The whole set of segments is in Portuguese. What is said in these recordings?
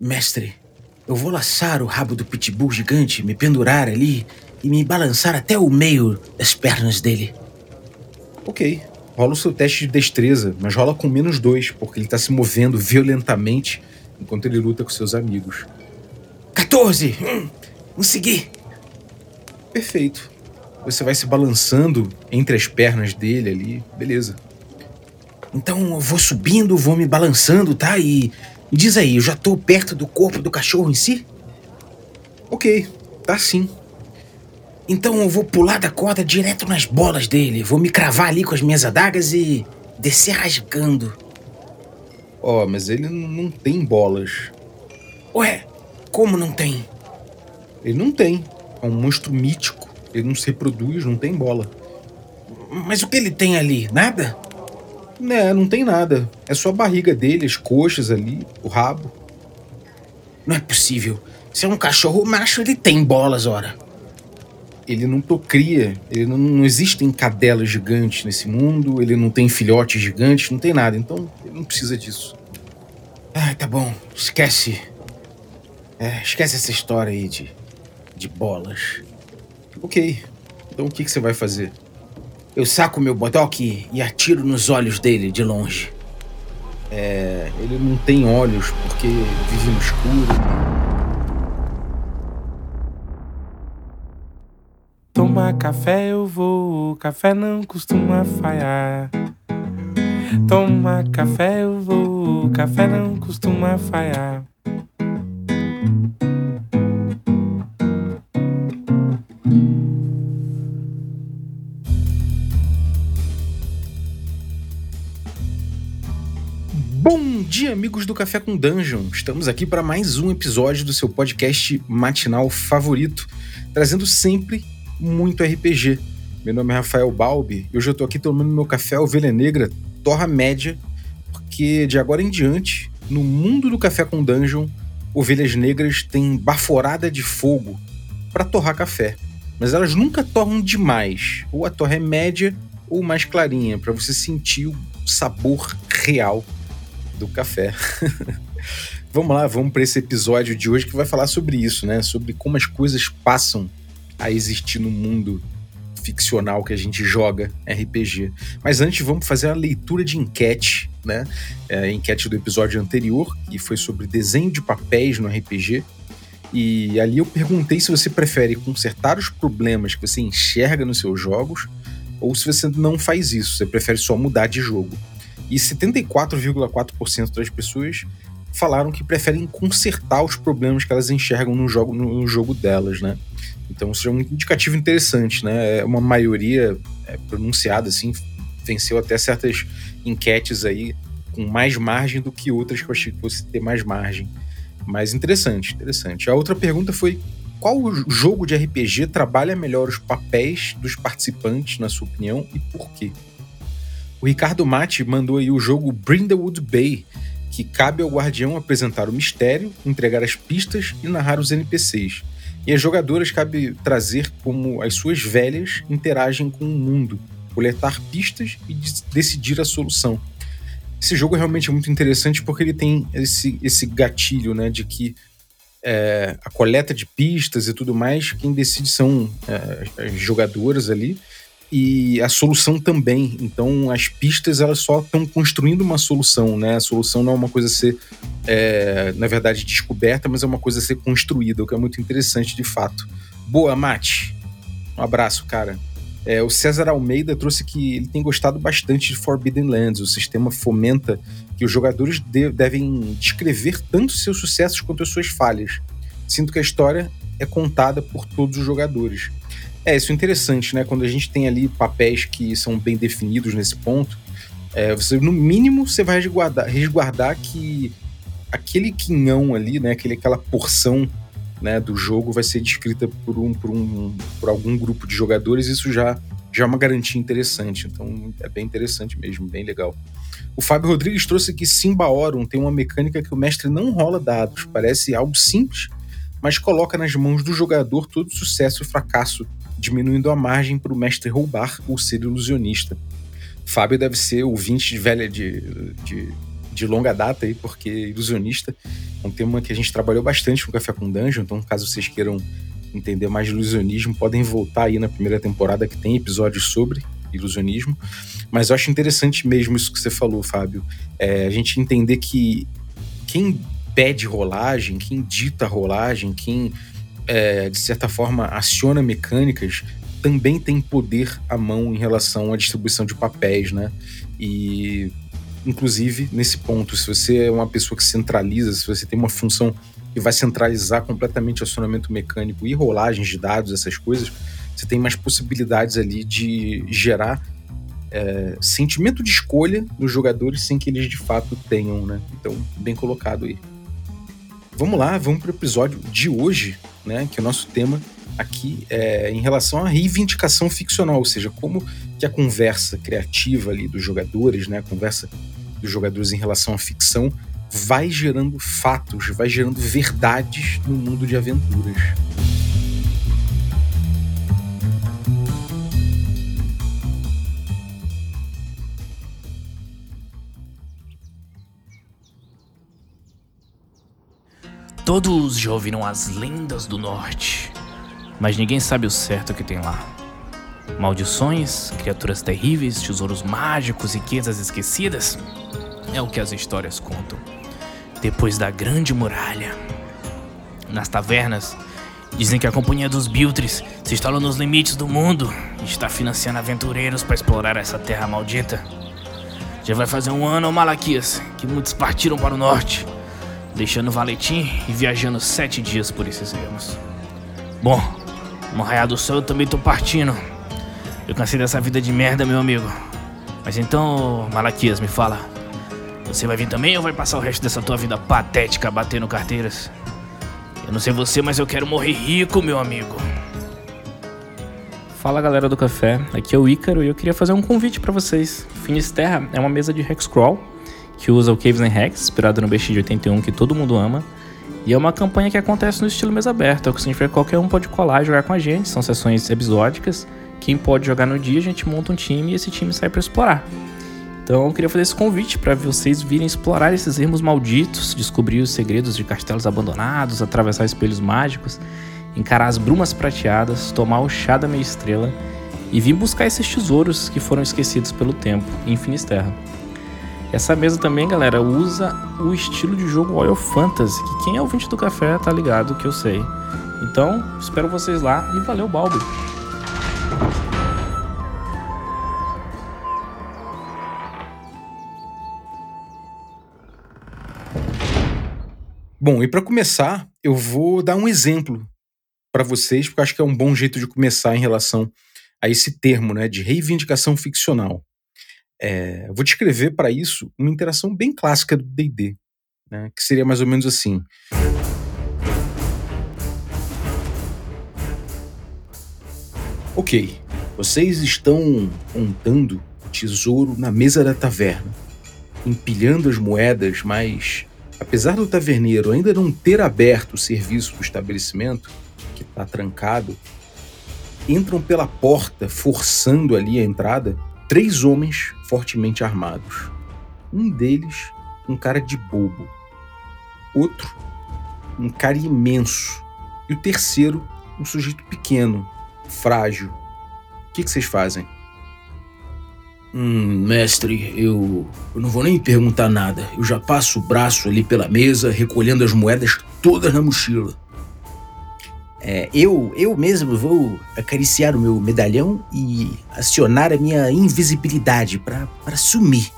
Mestre, eu vou laçar o rabo do pitbull gigante, me pendurar ali e me balançar até o meio das pernas dele. Ok. Rola o seu teste de destreza, mas rola com menos dois, porque ele tá se movendo violentamente enquanto ele luta com seus amigos. 14! Hum, consegui! Perfeito. Você vai se balançando entre as pernas dele ali, beleza. Então eu vou subindo, vou me balançando, tá? E diz aí, eu já tô perto do corpo do cachorro em si? Ok, tá sim. Então eu vou pular da corda direto nas bolas dele. Vou me cravar ali com as minhas adagas e descer rasgando. Ó, oh, mas ele não tem bolas. Ué, como não tem? Ele não tem. É um monstro mítico. Ele não se reproduz, não tem bola. Mas o que ele tem ali? Nada? Né, não tem nada. É só a barriga dele, as coxas ali, o rabo. Não é possível. Se é um cachorro macho, ele tem bolas, ora ele não procria, ele não, não existem cadelas gigantes nesse mundo, ele não tem filhotes gigantes, não tem nada, então ele não precisa disso. Ah, tá bom, esquece. É, esquece essa história aí de, de bolas. Ok, então o que, que você vai fazer? Eu saco meu bodoque e atiro nos olhos dele de longe. É, ele não tem olhos porque vive no escuro. Tomar café eu vou, café não costuma falhar. Tomar café eu vou, café não costuma falhar. Bom dia, amigos do Café com Dungeon! Estamos aqui para mais um episódio do seu podcast matinal favorito, trazendo sempre muito RPG. Meu nome é Rafael Balbi e hoje eu tô aqui tomando meu café Ovelha Negra Torra Média, porque de agora em diante, no mundo do café com dungeon, ovelhas negras têm baforada de fogo para torrar café. Mas elas nunca torram demais. Ou a torre é média ou mais clarinha, para você sentir o sabor real do café. vamos lá, vamos para esse episódio de hoje que vai falar sobre isso, né? Sobre como as coisas passam a existir no mundo ficcional que a gente joga RPG. Mas antes vamos fazer a leitura de enquete, né? É, enquete do episódio anterior, que foi sobre desenho de papéis no RPG. E ali eu perguntei se você prefere consertar os problemas que você enxerga nos seus jogos ou se você não faz isso, você prefere só mudar de jogo. E 74,4% das pessoas falaram que preferem consertar os problemas que elas enxergam no jogo, no jogo delas, né? Então isso é um indicativo interessante, né? É uma maioria é, pronunciada, assim, venceu até certas enquetes aí com mais margem do que outras que eu achei que fosse ter mais margem. Mas interessante, interessante. A outra pergunta foi qual jogo de RPG trabalha melhor os papéis dos participantes, na sua opinião, e por quê? O Ricardo Mate mandou aí o jogo Brindlewood Bay, que cabe ao guardião apresentar o mistério, entregar as pistas e narrar os NPCs. E as jogadoras cabe trazer como as suas velhas interagem com o mundo, coletar pistas e decidir a solução. Esse jogo realmente é muito interessante porque ele tem esse, esse gatilho, né, de que é, a coleta de pistas e tudo mais, quem decide são é, as jogadoras ali, e a solução também. Então, as pistas elas só estão construindo uma solução, né? A solução não é uma coisa a ser, é, na verdade, descoberta, mas é uma coisa a ser construída, o que é muito interessante de fato. Boa, Mate. Um abraço, cara. É, o César Almeida trouxe que ele tem gostado bastante de Forbidden Lands. O sistema fomenta que os jogadores de devem descrever tanto seus sucessos quanto as suas falhas. Sinto que a história é contada por todos os jogadores. É, isso é interessante, né? Quando a gente tem ali papéis que são bem definidos nesse ponto, é, você, no mínimo, você vai resguardar, resguardar que aquele quinhão ali, né? Aquele, aquela porção né, do jogo vai ser descrita por, um, por, um, por algum grupo de jogadores, isso já, já é uma garantia interessante. Então é bem interessante mesmo, bem legal. O Fábio Rodrigues trouxe que Simbaorum tem uma mecânica que o mestre não rola dados. Parece algo simples, mas coloca nas mãos do jogador todo sucesso e fracasso diminuindo a margem para o mestre roubar ou ser ilusionista. Fábio deve ser ouvinte de velha de, de de longa data aí, porque ilusionista é um tema que a gente trabalhou bastante no Café com Dungeon, então caso vocês queiram entender mais ilusionismo, podem voltar aí na primeira temporada que tem episódios sobre ilusionismo. Mas eu acho interessante mesmo isso que você falou, Fábio. É, a gente entender que quem pede rolagem, quem dita rolagem, quem é, de certa forma aciona mecânicas, também tem poder à mão em relação à distribuição de papéis, né? E inclusive nesse ponto, se você é uma pessoa que centraliza, se você tem uma função que vai centralizar completamente o acionamento mecânico e rolagens de dados, essas coisas, você tem mais possibilidades ali de gerar é, sentimento de escolha nos jogadores sem que eles de fato tenham, né? Então, bem colocado aí. Vamos lá, vamos para o episódio de hoje, né? Que é o nosso tema aqui é em relação à reivindicação ficcional, ou seja, como que a conversa criativa ali dos jogadores, né? A conversa dos jogadores em relação à ficção vai gerando fatos, vai gerando verdades no mundo de aventuras. Todos já ouviram as lendas do norte, mas ninguém sabe o certo que tem lá. Maldições, criaturas terríveis, tesouros mágicos, riquezas esquecidas. É o que as histórias contam. Depois da Grande Muralha. Nas tavernas, dizem que a Companhia dos Biltres se instalou nos limites do mundo e está financiando aventureiros para explorar essa terra maldita. Já vai fazer um ano, Malaquias, que muitos partiram para o norte deixando Valentim e viajando sete dias por esses ermos. Bom, no raiar do céu eu também tô partindo. Eu cansei dessa vida de merda, meu amigo. Mas então, Malaquias, me fala. Você vai vir também ou vai passar o resto dessa tua vida patética batendo carteiras? Eu não sei você, mas eu quero morrer rico, meu amigo. Fala galera do café, aqui é o Ícaro e eu queria fazer um convite para vocês. Finisterra é uma mesa de Hexcrawl que usa o Caves and Hacks, inspirado no BX de 81 que todo mundo ama. E é uma campanha que acontece no estilo mesa aberta, o que significa que qualquer um pode colar e jogar com a gente, são sessões episódicas. Quem pode jogar no dia, a gente monta um time e esse time sai para explorar. Então eu queria fazer esse convite para vocês virem explorar esses ermos malditos, descobrir os segredos de castelos abandonados, atravessar espelhos mágicos, encarar as brumas prateadas, tomar o chá da meia estrela e vir buscar esses tesouros que foram esquecidos pelo tempo em Finisterra. Essa mesa também, galera, usa o estilo de jogo Oil Fantasy, que quem é ouvinte do café tá ligado que eu sei. Então, espero vocês lá e valeu, Balbi! Bom, e para começar, eu vou dar um exemplo para vocês, porque acho que é um bom jeito de começar em relação a esse termo, né, de reivindicação ficcional. É, vou descrever para isso uma interação bem clássica do D&D, né, que seria mais ou menos assim. Ok, vocês estão contando o tesouro na mesa da taverna, empilhando as moedas, mas apesar do taverneiro ainda não ter aberto o serviço do estabelecimento, que está trancado, entram pela porta, forçando ali a entrada, três homens fortemente armados. Um deles, um cara de bobo. Outro, um cara imenso. E o terceiro, um sujeito pequeno, frágil. O que, vocês fazem? Hum, mestre, eu, eu não vou nem perguntar nada. Eu já passo o braço ali pela mesa, recolhendo as moedas todas na mochila. É, eu, eu mesmo vou acariciar o meu medalhão e acionar a minha invisibilidade para sumir.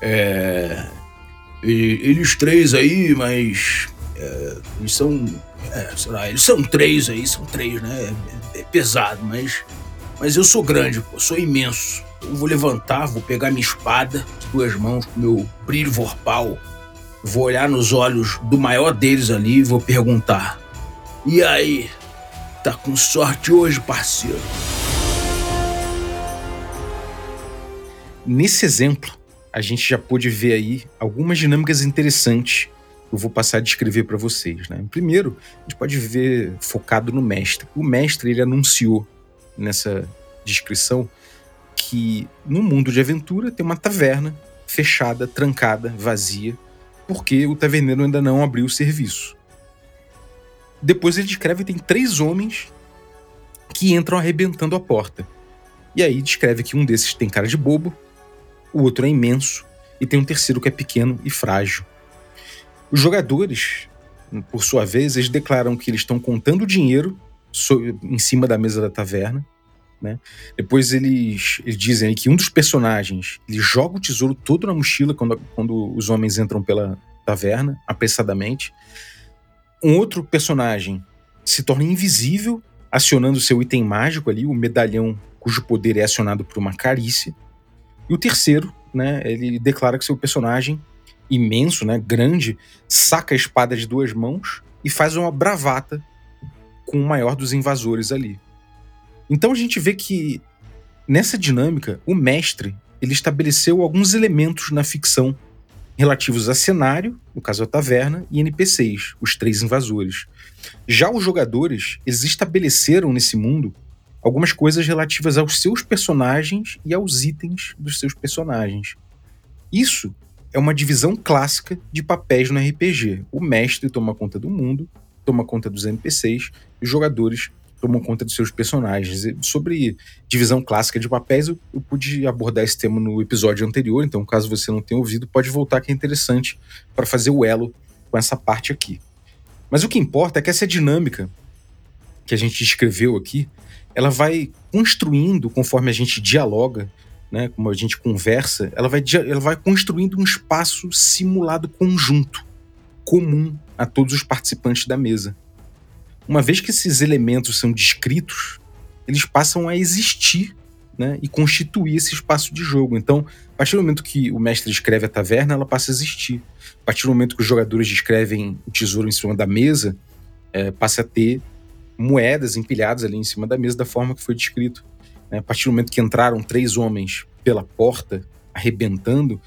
É. Eles três aí, mas. É, eles são. É, lá, eles são três aí, são três, né? É, é pesado, mas. Mas eu sou grande, pô, sou imenso. Eu vou levantar, vou pegar minha espada, as duas mãos, com meu brilho vorpal. Vou olhar nos olhos do maior deles ali e vou perguntar: e aí? Tá com sorte hoje, parceiro? Nesse exemplo, a gente já pôde ver aí algumas dinâmicas interessantes que eu vou passar a descrever para vocês. Né? Primeiro, a gente pode ver focado no mestre. O mestre ele anunciou nessa descrição que no mundo de aventura tem uma taverna fechada, trancada, vazia, porque o taverneiro ainda não abriu o serviço. Depois ele descreve tem três homens que entram arrebentando a porta. E aí descreve que um desses tem cara de bobo, o outro é imenso e tem um terceiro que é pequeno e frágil. Os jogadores, por sua vez, eles declaram que eles estão contando dinheiro em cima da mesa da taverna. Né? Depois eles, eles dizem que um dos personagens ele joga o tesouro todo na mochila quando, quando os homens entram pela taverna, apressadamente um outro personagem se torna invisível, acionando seu item mágico ali, o medalhão cujo poder é acionado por uma carícia. E o terceiro, né, ele declara que seu personagem imenso, né, grande, saca a espada de duas mãos e faz uma bravata com o maior dos invasores ali. Então a gente vê que nessa dinâmica o mestre ele estabeleceu alguns elementos na ficção relativos a cenário, no caso a taverna, e NPCs, os três invasores. Já os jogadores, eles estabeleceram nesse mundo algumas coisas relativas aos seus personagens e aos itens dos seus personagens. Isso é uma divisão clássica de papéis no RPG. O mestre toma conta do mundo, toma conta dos NPCs, e os jogadores tomam conta dos seus personagens. Sobre divisão clássica de papéis, eu, eu, pude abordar esse tema no episódio anterior, então caso você não tenha ouvido, pode voltar que é interessante para fazer o elo com essa parte aqui. Mas o que importa é que essa dinâmica que a gente descreveu aqui, ela vai construindo conforme a gente dialoga, né, como a gente conversa, ela vai, ela vai construindo um espaço simulado conjunto, comum a todos os participantes da mesa uma vez que esses elementos são descritos, eles passam a existir né, e constituir esse espaço de jogo. Então, a partir do momento que o mestre descreve a taverna, ela passa a existir. A partir do momento que os jogadores descrevem o tesouro em cima da mesa, é, passa a ter moedas empilhadas ali em cima da mesa da forma que foi descrito. Né? A partir do momento que entraram três homens pela porta, arrebentando,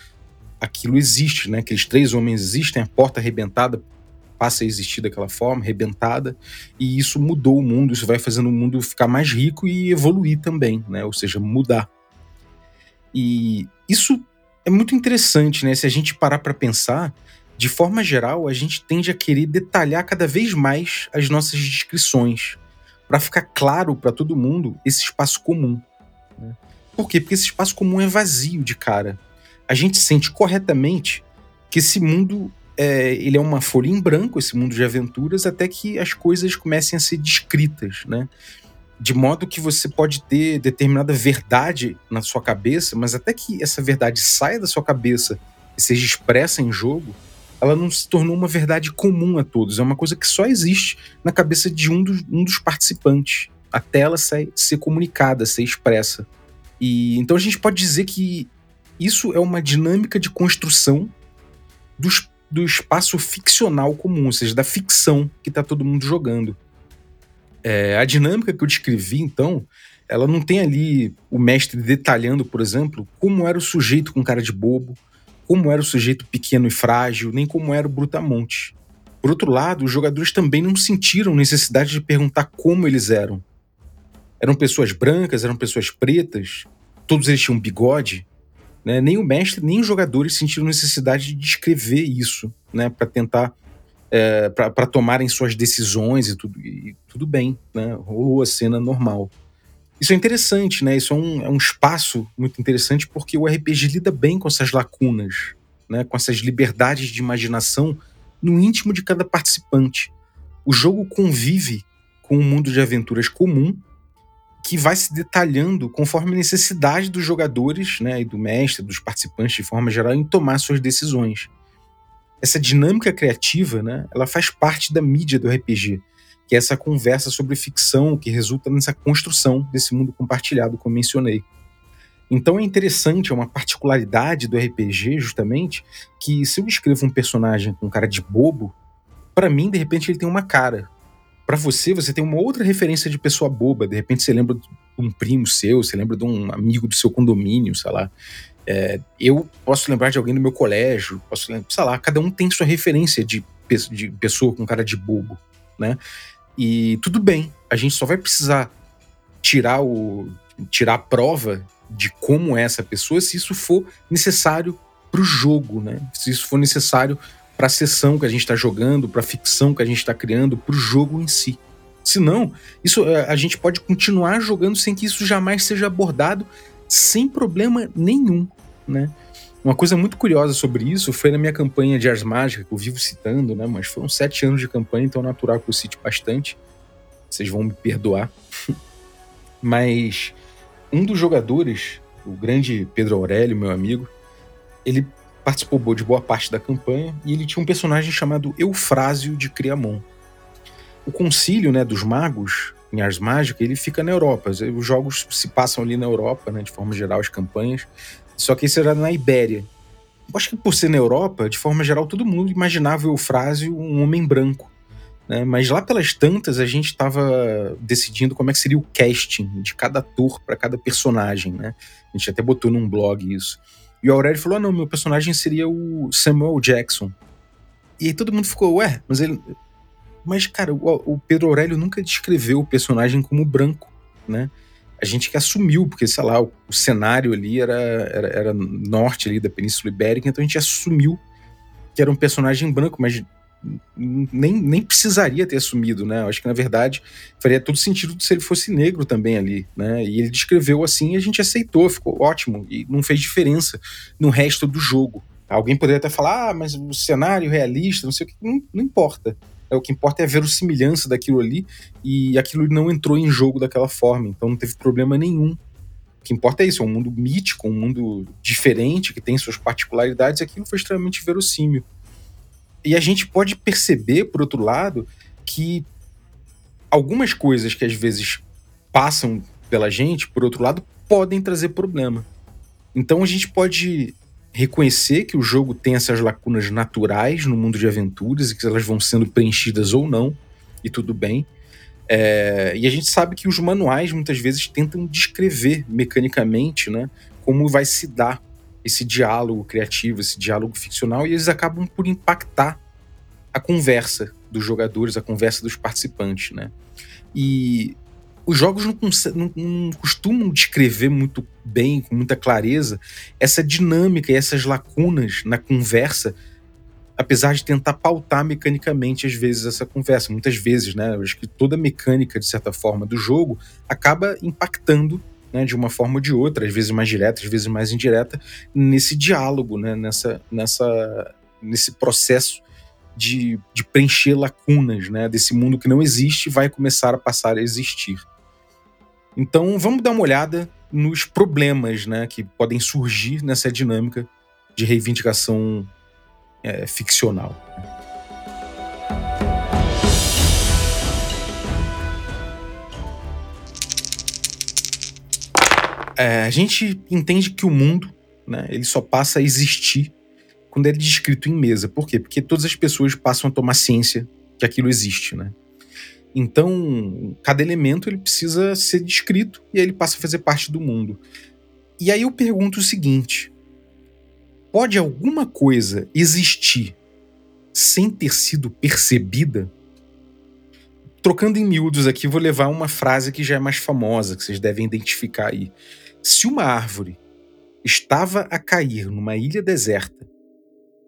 aquilo existe, né? Aqueles três homens existem, a porta arrebentada passa a existir daquela forma, rebentada, e isso mudou o mundo, isso vai fazendo o mundo ficar mais rico e evoluir também, né? Ou seja, mudar. E isso é muito interessante, né? Se a gente parar para pensar, de forma geral, a gente tende a querer detalhar cada vez mais as nossas descrições, para ficar claro para todo mundo esse espaço comum. Né? Por quê? Porque esse espaço comum é vazio de cara. A gente sente corretamente que esse mundo é, ele é uma folha em branco, esse mundo de aventuras, até que as coisas comecem a ser descritas, né? De modo que você pode ter determinada verdade na sua cabeça, mas até que essa verdade saia da sua cabeça e seja expressa em jogo, ela não se tornou uma verdade comum a todos. É uma coisa que só existe na cabeça de um dos, um dos participantes, até ela ser, ser comunicada, ser expressa. E então a gente pode dizer que isso é uma dinâmica de construção dos do espaço ficcional comum, ou seja, da ficção que está todo mundo jogando. É, a dinâmica que eu descrevi, então, ela não tem ali o mestre detalhando, por exemplo, como era o sujeito com cara de bobo, como era o sujeito pequeno e frágil, nem como era o Brutamonte. Por outro lado, os jogadores também não sentiram necessidade de perguntar como eles eram. Eram pessoas brancas, eram pessoas pretas, todos eles tinham bigode, né? Nem o mestre, nem os jogadores sentiram necessidade de descrever isso, né? Para tentar, é, para tomarem suas decisões e tudo, e tudo bem, né? Rolou a cena normal. Isso é interessante, né? Isso é um, é um espaço muito interessante porque o RPG lida bem com essas lacunas, né? Com essas liberdades de imaginação no íntimo de cada participante. O jogo convive com um mundo de aventuras comum que vai se detalhando conforme a necessidade dos jogadores, né, e do mestre, dos participantes de forma geral, em tomar suas decisões. Essa dinâmica criativa, né, ela faz parte da mídia do RPG, que é essa conversa sobre ficção que resulta nessa construção desse mundo compartilhado, como mencionei. Então é interessante, é uma particularidade do RPG, justamente, que se eu descrevo um personagem com cara de bobo, para mim, de repente, ele tem uma cara para você, você tem uma outra referência de pessoa boba. De repente você lembra de um primo seu, você lembra de um amigo do seu condomínio, sei lá. É, eu posso lembrar de alguém do meu colégio, posso lembrar, sei lá, cada um tem sua referência de, de pessoa com cara de bobo, né? E tudo bem, a gente só vai precisar tirar o tirar a prova de como é essa pessoa se isso for necessário para o jogo, né? Se isso for necessário para a sessão que a gente está jogando, para a ficção que a gente está criando, para o jogo em si. Senão, isso é, a gente pode continuar jogando sem que isso jamais seja abordado sem problema nenhum, né? Uma coisa muito curiosa sobre isso foi na minha campanha de Ars Mágica, que eu vivo citando, né? Mas foram sete anos de campanha, então é natural que eu cite bastante. Vocês vão me perdoar. Mas um dos jogadores, o grande Pedro Aurélio, meu amigo, ele participou de boa parte da campanha e ele tinha um personagem chamado Eufrásio de Criamon. O concílio né, dos magos em Ars Mágica, ele fica na Europa. Os jogos se passam ali na Europa, né, de forma geral, as campanhas. Só que isso era na Ibéria. Eu acho que por ser na Europa, de forma geral, todo mundo imaginava o Eufrásio um homem branco. Né? Mas lá pelas tantas, a gente estava decidindo como é que seria o casting de cada ator para cada personagem. Né? A gente até botou num blog isso. E o Aurélio falou: ah, não, meu personagem seria o Samuel Jackson. E aí todo mundo ficou, ué, mas ele. Mas, cara, o, o Pedro Aurélio nunca descreveu o personagem como branco, né? a gente que assumiu, porque, sei lá, o, o cenário ali era, era, era, norte ali da Península Ibérica, então a gente assumiu que era um personagem branco, mas nem, nem precisaria ter assumido, né? Eu acho que, na verdade, faria todo sentido se ele fosse negro também ali, né? E ele descreveu assim e a gente aceitou, ficou ótimo, e não fez diferença no resto do jogo. Alguém poderia até falar, ah, mas o cenário realista, não sei o que, não, não importa. É, o que importa é a verossimilhança daquilo ali e aquilo não entrou em jogo daquela forma, então não teve problema nenhum. O que importa é isso, é um mundo mítico, um mundo diferente, que tem suas particularidades, e aquilo foi extremamente verossímil. E a gente pode perceber, por outro lado, que algumas coisas que às vezes passam pela gente, por outro lado, podem trazer problema. Então a gente pode reconhecer que o jogo tem essas lacunas naturais no mundo de aventuras e que elas vão sendo preenchidas ou não, e tudo bem. É, e a gente sabe que os manuais muitas vezes tentam descrever mecanicamente né, como vai se dar esse diálogo criativo, esse diálogo ficcional, e eles acabam por impactar a conversa dos jogadores, a conversa dos participantes. Né? E os jogos não, não, não, costumam descrever muito bem, com muita clareza, essa dinâmica e essas lacunas na conversa, apesar de tentar pautar mecanicamente, às vezes, essa conversa. Muitas vezes, né? Eu acho que toda a mecânica, de certa forma, do jogo acaba impactando né, de uma forma ou de outra, às vezes mais direta, às vezes mais indireta, nesse diálogo, né, nessa, nessa, nesse processo de, de preencher lacunas né, desse mundo que não existe vai começar a passar a existir. Então vamos dar uma olhada nos problemas né, que podem surgir nessa dinâmica de reivindicação é, ficcional. É, a gente entende que o mundo né, ele só passa a existir quando é descrito em mesa. Por quê? Porque todas as pessoas passam a tomar ciência que aquilo existe. Né? Então, cada elemento ele precisa ser descrito e aí ele passa a fazer parte do mundo. E aí eu pergunto o seguinte: pode alguma coisa existir sem ter sido percebida? Trocando em miúdos aqui, vou levar uma frase que já é mais famosa, que vocês devem identificar aí. Se uma árvore estava a cair numa ilha deserta,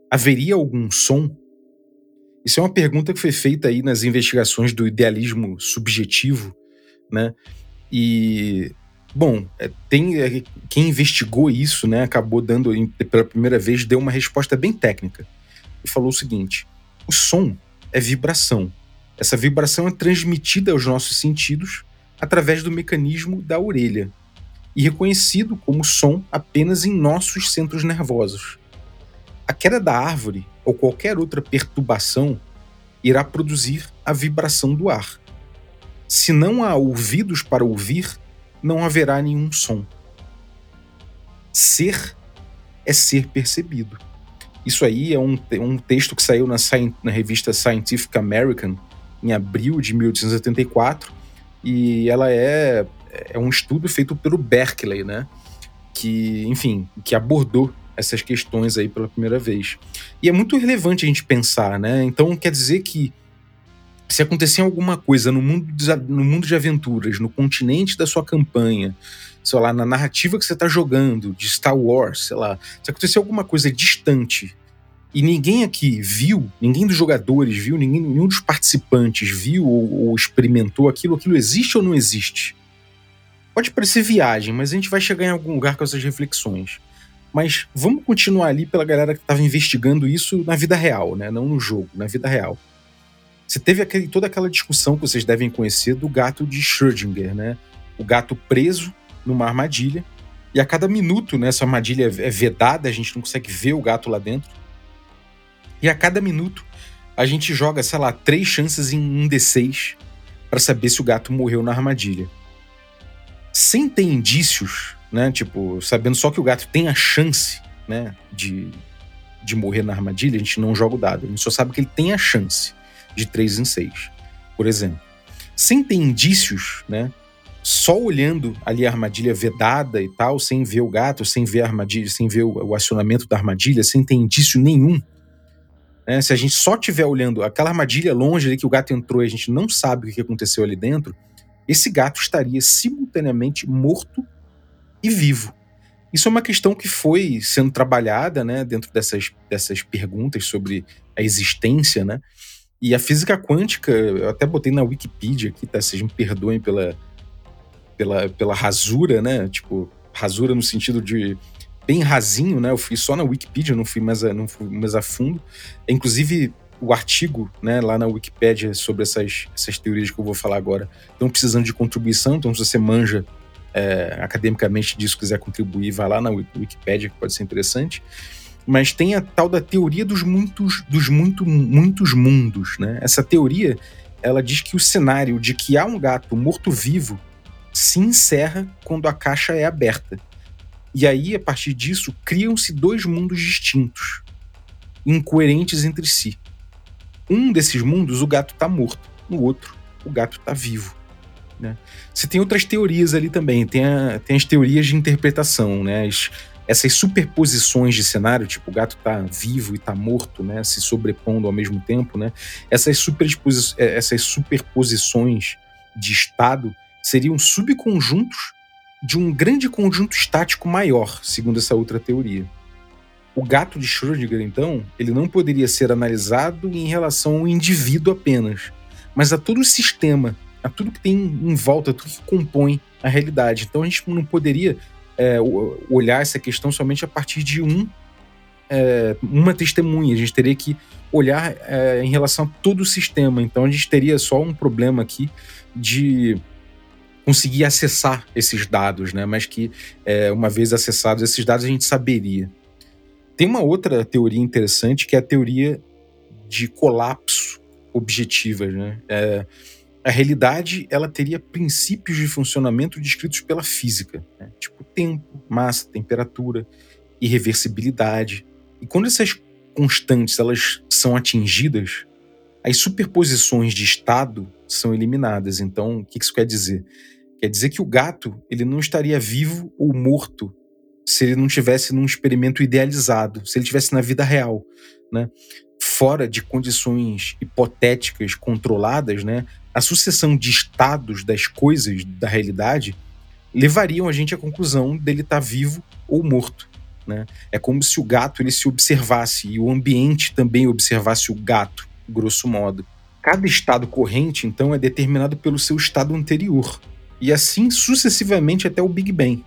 haveria algum som? Isso é uma pergunta que foi feita aí nas investigações do idealismo subjetivo, né? E bom, é, tem é, quem investigou isso, né? Acabou dando pela primeira vez deu uma resposta bem técnica e falou o seguinte: o som é vibração. Essa vibração é transmitida aos nossos sentidos através do mecanismo da orelha e reconhecido como som apenas em nossos centros nervosos. A queda da árvore ou qualquer outra perturbação irá produzir a vibração do ar. Se não há ouvidos para ouvir, não haverá nenhum som. Ser é ser percebido. Isso aí é um, um texto que saiu na, na revista Scientific American em abril de 1884 e ela é, é um estudo feito pelo Berkeley, né? Que, enfim, que abordou essas questões aí pela primeira vez. E é muito relevante a gente pensar, né? Então quer dizer que se acontecer alguma coisa no mundo, de, no mundo de aventuras, no continente da sua campanha, sei lá, na narrativa que você está jogando, de Star Wars, sei lá, se acontecer alguma coisa distante e ninguém aqui viu, ninguém dos jogadores viu, ninguém, nenhum dos participantes viu ou, ou experimentou aquilo, aquilo existe ou não existe? Pode parecer viagem, mas a gente vai chegar em algum lugar com essas reflexões. Mas vamos continuar ali pela galera que estava investigando isso na vida real, né? Não no jogo, na vida real. Você teve aquele, toda aquela discussão que vocês devem conhecer do gato de Schrödinger, né? O gato preso numa armadilha. E a cada minuto, né, essa armadilha é vedada, a gente não consegue ver o gato lá dentro. E a cada minuto, a gente joga, sei lá, três chances em um D6 para saber se o gato morreu na armadilha. Sem ter indícios, né? Tipo, sabendo só que o gato tem a chance, né, de, de morrer na armadilha, a gente não joga o dado. A gente só sabe que ele tem a chance de 3 em 6, por exemplo. Sem ter indícios, né? Só olhando ali a armadilha vedada e tal, sem ver o gato, sem ver a armadilha, sem ver o, acionamento da armadilha, sem ter indício nenhum. Né? Se a gente só estiver olhando aquela armadilha longe ali que o gato entrou e a gente não sabe o que aconteceu ali dentro, esse gato estaria simultaneamente morto e vivo. Isso é uma questão que foi sendo trabalhada né, dentro dessas, dessas perguntas sobre a existência, né? E a física quântica, eu até botei na Wikipedia aqui, tá? Vocês me perdoem pela, pela, pela rasura, né? Tipo, rasura no sentido de bem rasinho, né? Eu fui só na Wikipedia, não fui mais a, não fui mais a fundo. Inclusive, o artigo né, lá na Wikipedia sobre essas, essas teorias que eu vou falar agora estão precisando de contribuição, então se você manja é, academicamente disso, quiser contribuir, vai lá na Wikipedia, que pode ser interessante mas tem a tal da teoria dos muitos, dos muito, muitos mundos, né? Essa teoria, ela diz que o cenário de que há um gato morto-vivo se encerra quando a caixa é aberta. E aí, a partir disso, criam-se dois mundos distintos, incoerentes entre si. Um desses mundos, o gato está morto. No outro, o gato está vivo. Né? Você tem outras teorias ali também. Tem, a, tem as teorias de interpretação, né? As, essas superposições de cenário, tipo o gato tá vivo e tá morto, né, se sobrepondo ao mesmo tempo, né, essas, é, essas superposições de estado seriam subconjuntos de um grande conjunto estático maior, segundo essa outra teoria. O gato de Schrödinger, então, ele não poderia ser analisado em relação ao indivíduo apenas, mas a todo o sistema, a tudo que tem em volta, tudo que compõe a realidade. Então a gente não poderia é, olhar essa questão somente a partir de um é, uma testemunha. A gente teria que olhar é, em relação a todo o sistema. Então a gente teria só um problema aqui de conseguir acessar esses dados, né? Mas que é, uma vez acessados esses dados a gente saberia. Tem uma outra teoria interessante que é a teoria de colapso objetiva, né? É, a realidade ela teria princípios de funcionamento descritos pela física, né? tipo tempo, massa, temperatura, irreversibilidade. E quando essas constantes elas são atingidas, as superposições de estado são eliminadas. Então, o que isso quer dizer? Quer dizer que o gato ele não estaria vivo ou morto se ele não tivesse num experimento idealizado, se ele tivesse na vida real, né? Fora de condições hipotéticas controladas, né? a sucessão de estados das coisas, da realidade, levariam a gente à conclusão dele estar tá vivo ou morto. Né? É como se o gato ele se observasse e o ambiente também observasse o gato, grosso modo. Cada estado corrente, então, é determinado pelo seu estado anterior, e assim sucessivamente até o Big Bang.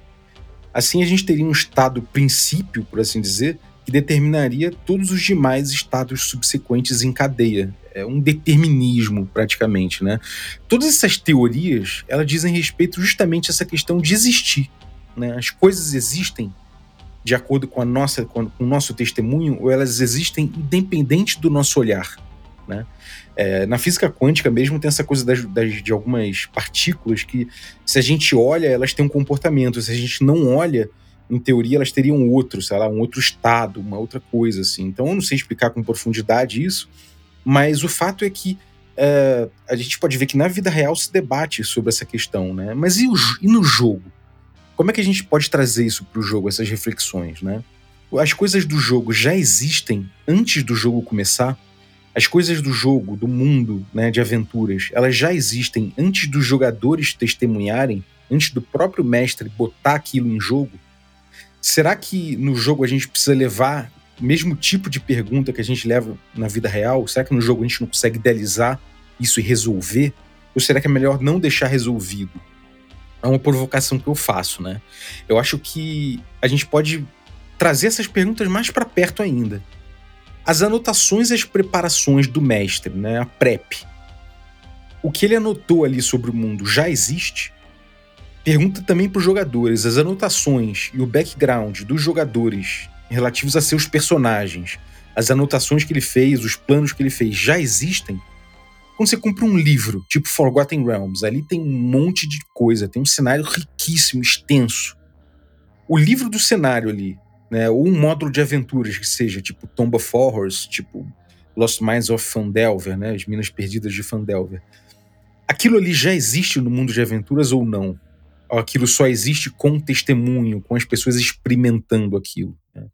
Assim, a gente teria um estado princípio, por assim dizer, que determinaria todos os demais estados subsequentes em cadeia, é um determinismo praticamente, né? Todas essas teorias, elas dizem respeito justamente a essa questão de existir, né? As coisas existem de acordo com a nossa com o nosso testemunho ou elas existem independente do nosso olhar, né? É, na física quântica mesmo tem essa coisa das, das, de algumas partículas que se a gente olha elas têm um comportamento, se a gente não olha em teoria elas teriam outro, sei lá, um outro estado, uma outra coisa assim. Então eu não sei explicar com profundidade isso, mas o fato é que é, a gente pode ver que na vida real se debate sobre essa questão, né? Mas e, o, e no jogo? Como é que a gente pode trazer isso para o jogo, essas reflexões, né? As coisas do jogo já existem antes do jogo começar, As coisas do jogo, do mundo, né, de aventuras, elas já existem antes dos jogadores testemunharem, antes do próprio mestre botar aquilo em jogo. Será que no jogo a gente precisa levar o mesmo tipo de pergunta que a gente leva na vida real? Será que no jogo a gente não consegue idealizar isso e resolver? Ou será que é melhor não deixar resolvido? É uma provocação que eu faço, né? Eu acho que a gente pode trazer essas perguntas mais para perto ainda. As anotações e as preparações do mestre, né? A PrEP. O que ele anotou ali sobre o mundo já existe? Pergunta também para os jogadores: as anotações e o background dos jogadores relativos a seus personagens, as anotações que ele fez, os planos que ele fez já existem? Quando você compra um livro, tipo Forgotten Realms, ali tem um monte de coisa, tem um cenário riquíssimo, extenso. O livro do cenário ali, né, ou um módulo de aventuras que seja, tipo Tomb of Horrors, tipo Lost Mines of Fandelver, né, as Minas Perdidas de Fandelver. Aquilo ali já existe no mundo de aventuras ou não? Aquilo só existe com testemunho, com as pessoas experimentando aquilo? Né?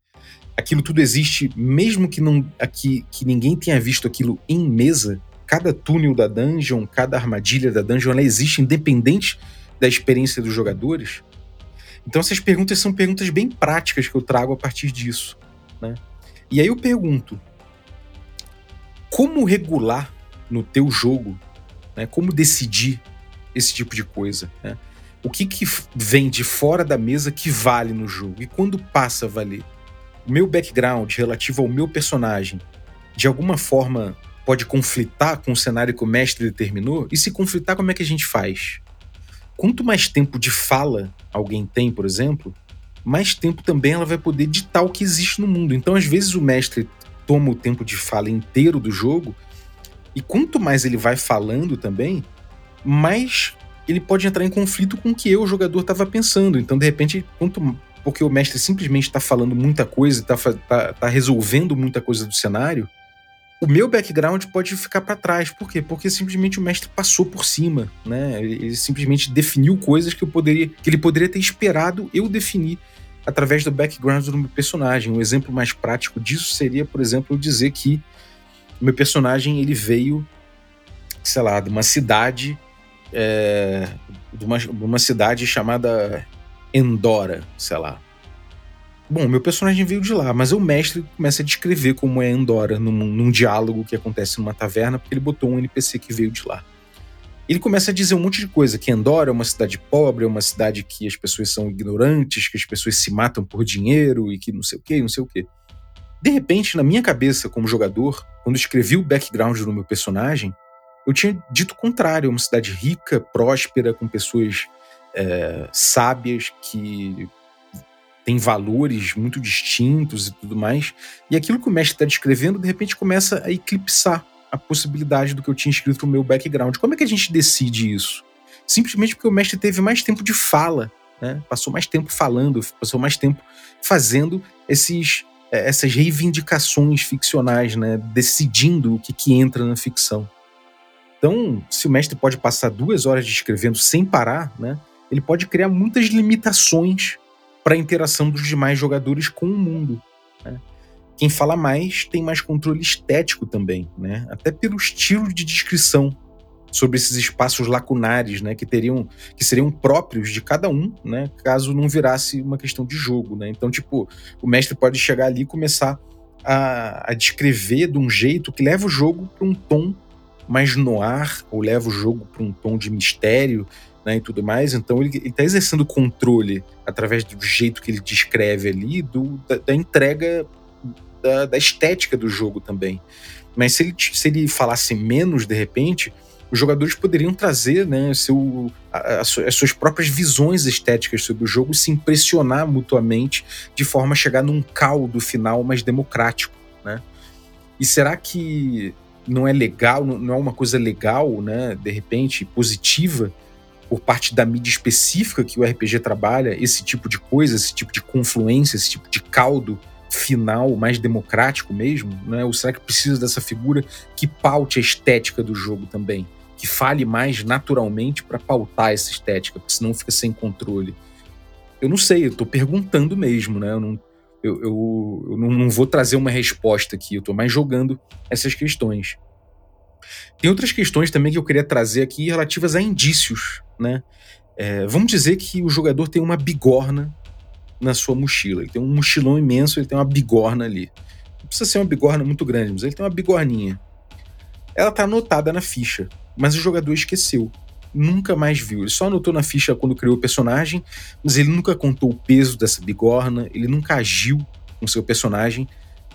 Aquilo tudo existe, mesmo que não aqui, que ninguém tenha visto aquilo em mesa, cada túnel da dungeon, cada armadilha da dungeon, ela existe independente da experiência dos jogadores. Então essas perguntas são perguntas bem práticas que eu trago a partir disso. Né? E aí eu pergunto, como regular no teu jogo, né? como decidir esse tipo de coisa? Né? O que, que vem de fora da mesa que vale no jogo? E quando passa a valer? O meu background relativo ao meu personagem, de alguma forma pode conflitar com o cenário que o mestre determinou? E se conflitar, como é que a gente faz? Quanto mais tempo de fala alguém tem, por exemplo, mais tempo também ela vai poder ditar o que existe no mundo. Então, às vezes, o mestre toma o tempo de fala inteiro do jogo, e quanto mais ele vai falando também, mais ele pode entrar em conflito com o que eu, o jogador, estava pensando. Então, de repente, quanto porque o mestre simplesmente está falando muita coisa, está tá, tá resolvendo muita coisa do cenário, o meu background pode ficar para trás. Por quê? Porque simplesmente o mestre passou por cima, né? Ele simplesmente definiu coisas que eu poderia, que ele poderia ter esperado eu definir através do background do meu personagem. Um exemplo mais prático disso seria, por exemplo, eu dizer que o meu personagem ele veio, sei lá, de uma cidade, é, de, uma, de uma cidade chamada Endora, sei lá. Bom, meu personagem veio de lá, mas o mestre começa a descrever como é Andorra num, num, diálogo que acontece numa taverna, porque ele botou um NPC que veio de lá. Ele começa a dizer um monte de coisa, que Andorra é uma cidade pobre, é uma cidade que as pessoas são ignorantes, que as pessoas se matam por dinheiro e que não sei o que, não sei o que. De repente, na minha cabeça, como jogador, quando escrevi o background do meu personagem, eu tinha dito o contrário, é uma cidade rica, próspera, com pessoas é, sábias que tem valores muito distintos e tudo mais. E aquilo que o mestre está descrevendo, de repente, começa a eclipsar a possibilidade do que eu tinha escrito no meu background. Como é que a gente decide isso? Simplesmente porque o mestre teve mais tempo de fala, né? passou mais tempo falando, passou mais tempo fazendo esses, é, essas reivindicações ficcionais, né? decidindo o que, que entra na ficção. Então, se o mestre pode passar duas horas descrevendo sem parar, né? ele pode criar muitas limitações para a interação dos demais jogadores com o mundo. Né? Quem fala mais tem mais controle estético também, né? até pelo estilo de descrição sobre esses espaços lacunares, né, que teriam, que seriam próprios de cada um, né, caso não virasse uma questão de jogo, né. Então, tipo, o mestre pode chegar ali e começar a, a descrever de um jeito que leva o jogo para um tom mais noir, ou leva o jogo para um tom de mistério, né, e tudo mais. Então ele está exercendo controle através do jeito que ele descreve ali, do, da, da entrega da, da, estética do jogo também. Mas se ele, se ele falasse menos de repente, os jogadores poderiam trazer né, seu, a, as suas próprias visões estéticas sobre o jogo, se impressionar mutuamente, de forma a chegar num caldo final mais democrático. Né? E será que não é legal, não é uma coisa legal, né, de repente, positiva, por parte da mídia específica que o RPG trabalha, esse tipo de coisa, esse tipo de confluência, esse tipo de caldo final mais democrático mesmo, né? Ou será que precisa dessa figura que paute a estética do jogo também, que fale mais naturalmente para pautar essa estética, porque senão fica sem controle. Eu não sei, eu tô perguntando mesmo, né? Eu não, Eu, eu, eu não, não, vou trazer uma resposta aqui, eu tô mais jogando essas questões. Tem outras questões também que eu queria trazer aqui relativas a indícios, né? É, vamos dizer que o jogador tem uma bigorna na sua mochila. Ele tem um mochilão imenso, ele tem uma bigorna ali. Não precisa ser uma bigorna muito grande, mas ele tem uma bigorninha. Ela tá anotada na ficha, mas o jogador esqueceu. Nunca mais viu. Ele só anotou na ficha quando criou o personagem, mas ele nunca contou o peso dessa bigorna, ele nunca agiu com seu personagem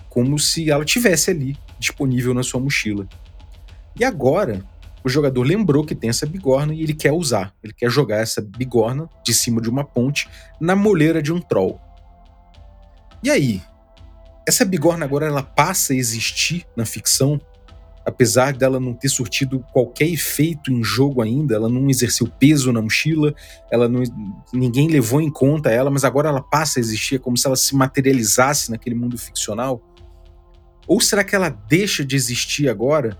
como se ela tivesse ali disponível na sua mochila. E agora, o jogador lembrou que tem essa bigorna e ele quer usar. Ele quer jogar essa bigorna de cima de uma ponte na moleira de um troll. E aí? Essa bigorna agora ela passa a existir na ficção apesar dela não ter surtido qualquer efeito em jogo ainda, ela não exerceu peso na mochila, ela não, ninguém levou em conta ela, mas agora ela passa a existir, é como se ela se materializasse naquele mundo ficcional? Ou será que ela deixa de existir agora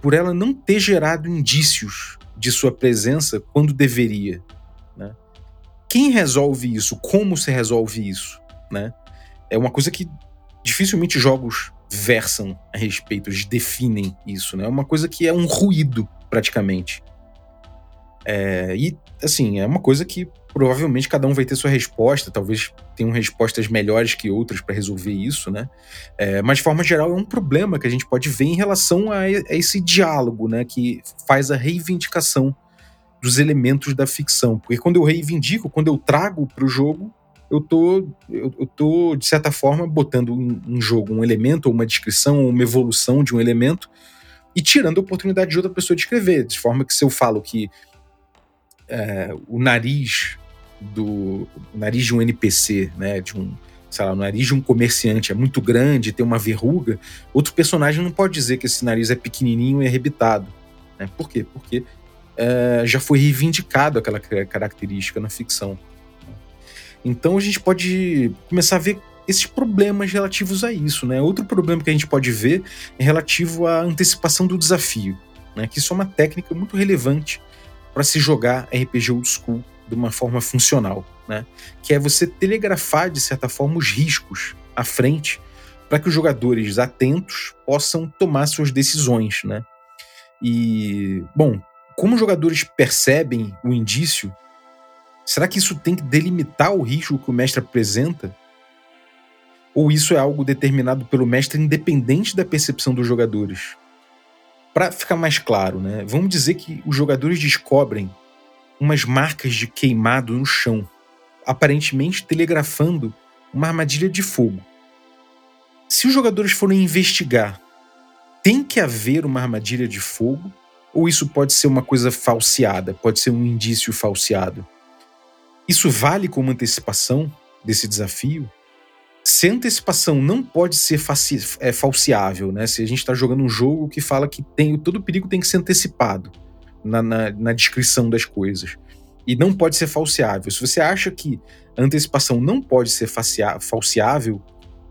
por ela não ter gerado indícios de sua presença quando deveria? Né? Quem resolve isso? Como se resolve isso? Né? É uma coisa que dificilmente jogos versam a respeito, eles definem isso, né? É uma coisa que é um ruído, praticamente. É, e, assim, é uma coisa que provavelmente cada um vai ter sua resposta, talvez tenham respostas melhores que outras para resolver isso, né? É, mas, de forma geral, é um problema que a gente pode ver em relação a, a esse diálogo, né? Que faz a reivindicação dos elementos da ficção. Porque quando eu reivindico, quando eu trago para o jogo, eu tô, eu, eu tô, de certa forma, botando em, em jogo um elemento, ou uma descrição, ou uma evolução de um elemento, e tirando a oportunidade de outra pessoa de escrever. De forma que se eu falo que é, o nariz do o nariz de um NPC, né, de um, sei lá, o nariz de um comerciante é muito grande, tem uma verruga, outro personagem não pode dizer que esse nariz é pequenininho e arrebitado. Né? Por quê? Porque é, já foi reivindicado aquela característica na ficção. Então a gente pode começar a ver esses problemas relativos a isso, né? Outro problema que a gente pode ver é relativo à antecipação do desafio, né? Que isso é uma técnica muito relevante para se jogar RPG old school de uma forma funcional, né? Que é você telegrafar de certa forma os riscos à frente para que os jogadores atentos possam tomar suas decisões, né? E bom, como os jogadores percebem o indício Será que isso tem que delimitar o risco que o mestre apresenta? Ou isso é algo determinado pelo mestre independente da percepção dos jogadores? Para ficar mais claro, né, vamos dizer que os jogadores descobrem umas marcas de queimado no chão, aparentemente telegrafando uma armadilha de fogo. Se os jogadores forem investigar, tem que haver uma armadilha de fogo? Ou isso pode ser uma coisa falseada, pode ser um indício falseado? Isso vale como antecipação desse desafio? Se a antecipação não pode ser é, falseável, né? Se a gente está jogando um jogo que fala que tem todo perigo tem que ser antecipado na, na, na descrição das coisas e não pode ser falseável. Se você acha que a antecipação não pode ser falseável,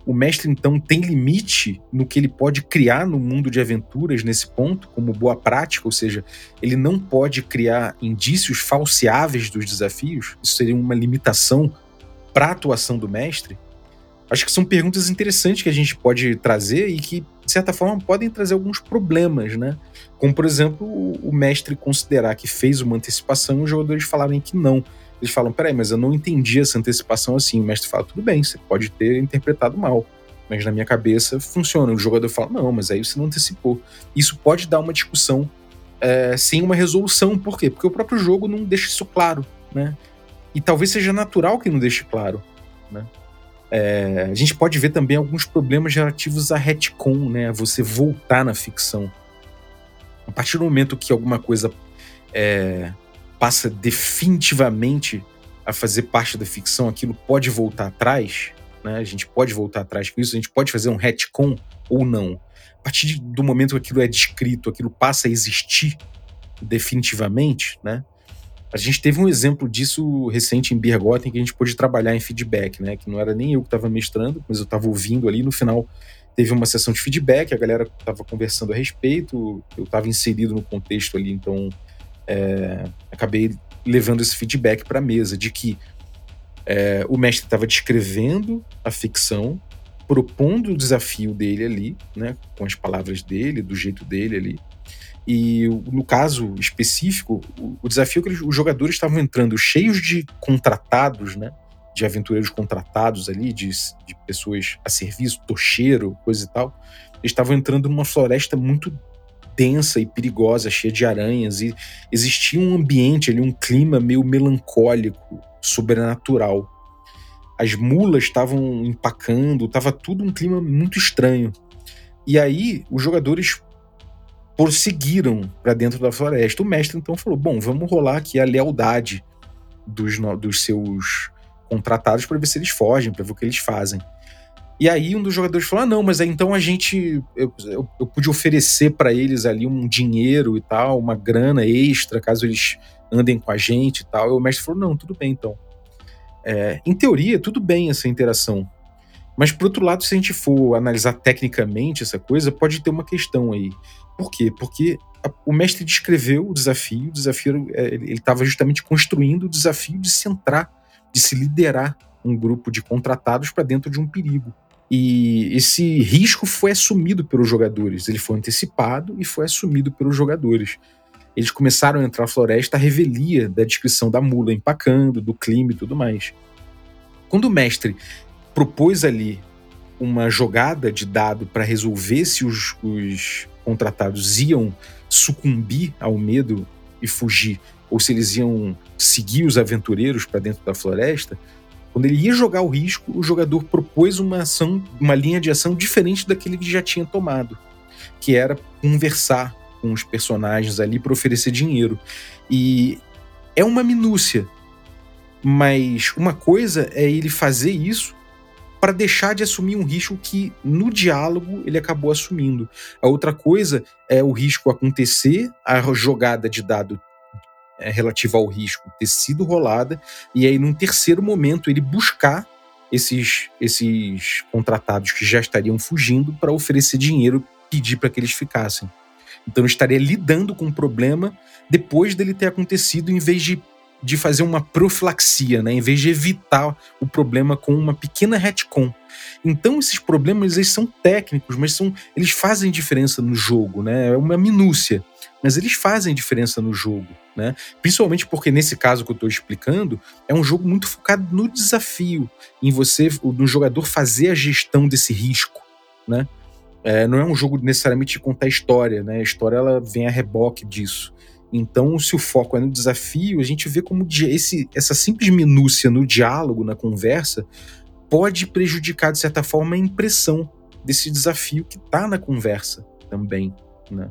o mestre então tem limite no que ele pode criar no mundo de aventuras nesse ponto, como boa prática, ou seja, ele não pode criar indícios falseáveis dos desafios. Isso seria uma limitação para a atuação do mestre. Acho que são perguntas interessantes que a gente pode trazer e que, de certa forma, podem trazer alguns problemas, né? Como, por exemplo, o mestre considerar que fez uma antecipação e os jogadores falarem que não. Eles falam, peraí, mas eu não entendi essa antecipação assim. O mestre fala, tudo bem, você pode ter interpretado mal. Mas na minha cabeça funciona. O jogador fala, não, mas aí você não antecipou. Isso pode dar uma discussão é, sem uma resolução. Por quê? Porque o próprio jogo não deixa isso claro, né? E talvez seja natural que não deixe claro, né? É, a gente pode ver também alguns problemas relativos a retcon, né? Você voltar na ficção. A partir do momento que alguma coisa é, passa definitivamente a fazer parte da ficção, aquilo pode voltar atrás, né? A gente pode voltar atrás com isso, a gente pode fazer um retcon ou não. A partir do momento que aquilo é descrito, aquilo passa a existir definitivamente, né? A gente teve um exemplo disso recente em Birgotten que a gente pôde trabalhar em feedback, né? Que não era nem eu que estava mestrando, mas eu estava ouvindo ali. No final teve uma sessão de feedback, a galera estava conversando a respeito, eu estava inserido no contexto ali, então é, acabei levando esse feedback para a mesa de que É, o mestre estava descrevendo a ficção, propondo o desafio dele ali, né, com as palavras dele, do jeito dele ali. E no caso específico, o, desafio que eles, os jogadores estavam entrando cheios de contratados, né, de aventureiros contratados ali, de, de pessoas a serviço, tocheiro, coisa e tal. Eles estavam entrando numa floresta muito densa e perigosa, cheia de aranhas, e existia um ambiente ali, um clima meio melancólico, sobrenatural. As mulas estavam empacando, estava tudo um clima muito estranho. E aí os jogadores prosseguiram para dentro da floresta. O mestre então falou: Bom, vamos rolar aqui a lealdade dos, dos seus contratados para ver se eles fogem, para ver o que eles fazem. E aí um dos jogadores falou: ah, não, mas aí então a gente. Eu, eu, eu pude oferecer para eles ali um dinheiro e tal, uma grana extra, caso eles andem com a gente e tal. E o mestre falou: não, tudo bem então. É, em teoria, tudo bem essa interação. Mas, por outro lado, se a gente for analisar tecnicamente essa coisa, pode ter uma questão aí. Por quê? Porque a, o mestre descreveu o desafio, o desafio é, ele estava justamente construindo o desafio de se entrar, de se liderar um grupo de contratados para dentro de um perigo. E esse risco foi assumido pelos jogadores. Ele foi antecipado e foi assumido pelos jogadores. Eles começaram a entrar na floresta à revelia da descrição da mula empacando, do clima e tudo mais. Quando o mestre propôs ali uma jogada de dado para resolver se os, os contratados iam sucumbir ao medo e fugir, ou se eles iam seguir os aventureiros para dentro da floresta, quando ele ia jogar o risco, o jogador propôs uma ação, uma linha de ação diferente daquele que já tinha tomado, que era conversar com os personagens ali para oferecer dinheiro. E é uma minúcia, mas uma coisa é ele fazer isso para deixar de assumir um risco que no diálogo ele acabou assumindo. A outra coisa é o risco acontecer, a jogada de dado é, relativa ao risco ter sido rolada, e aí num terceiro momento ele buscar esses, esses contratados que já estariam fugindo para oferecer dinheiro, pedir para que eles ficassem. Então ele estaria lidando com o problema depois dele ter acontecido, em vez de, de fazer uma profilaxia, né? em vez de evitar o problema com uma pequena retcon. Então esses problemas eles são técnicos, mas são, eles fazem diferença no jogo, né? é uma minúcia mas eles fazem diferença no jogo, né? Principalmente porque nesse caso que eu estou explicando, é um jogo muito focado no desafio, em você, no jogador fazer a gestão desse risco, né? É, não é um jogo necessariamente de contar história, né? A história ela vem a reboque disso. Então, se o foco é no desafio, a gente vê como esse, essa simples minúcia no diálogo, na conversa, pode prejudicar, de certa forma, a impressão desse desafio que está na conversa também, né?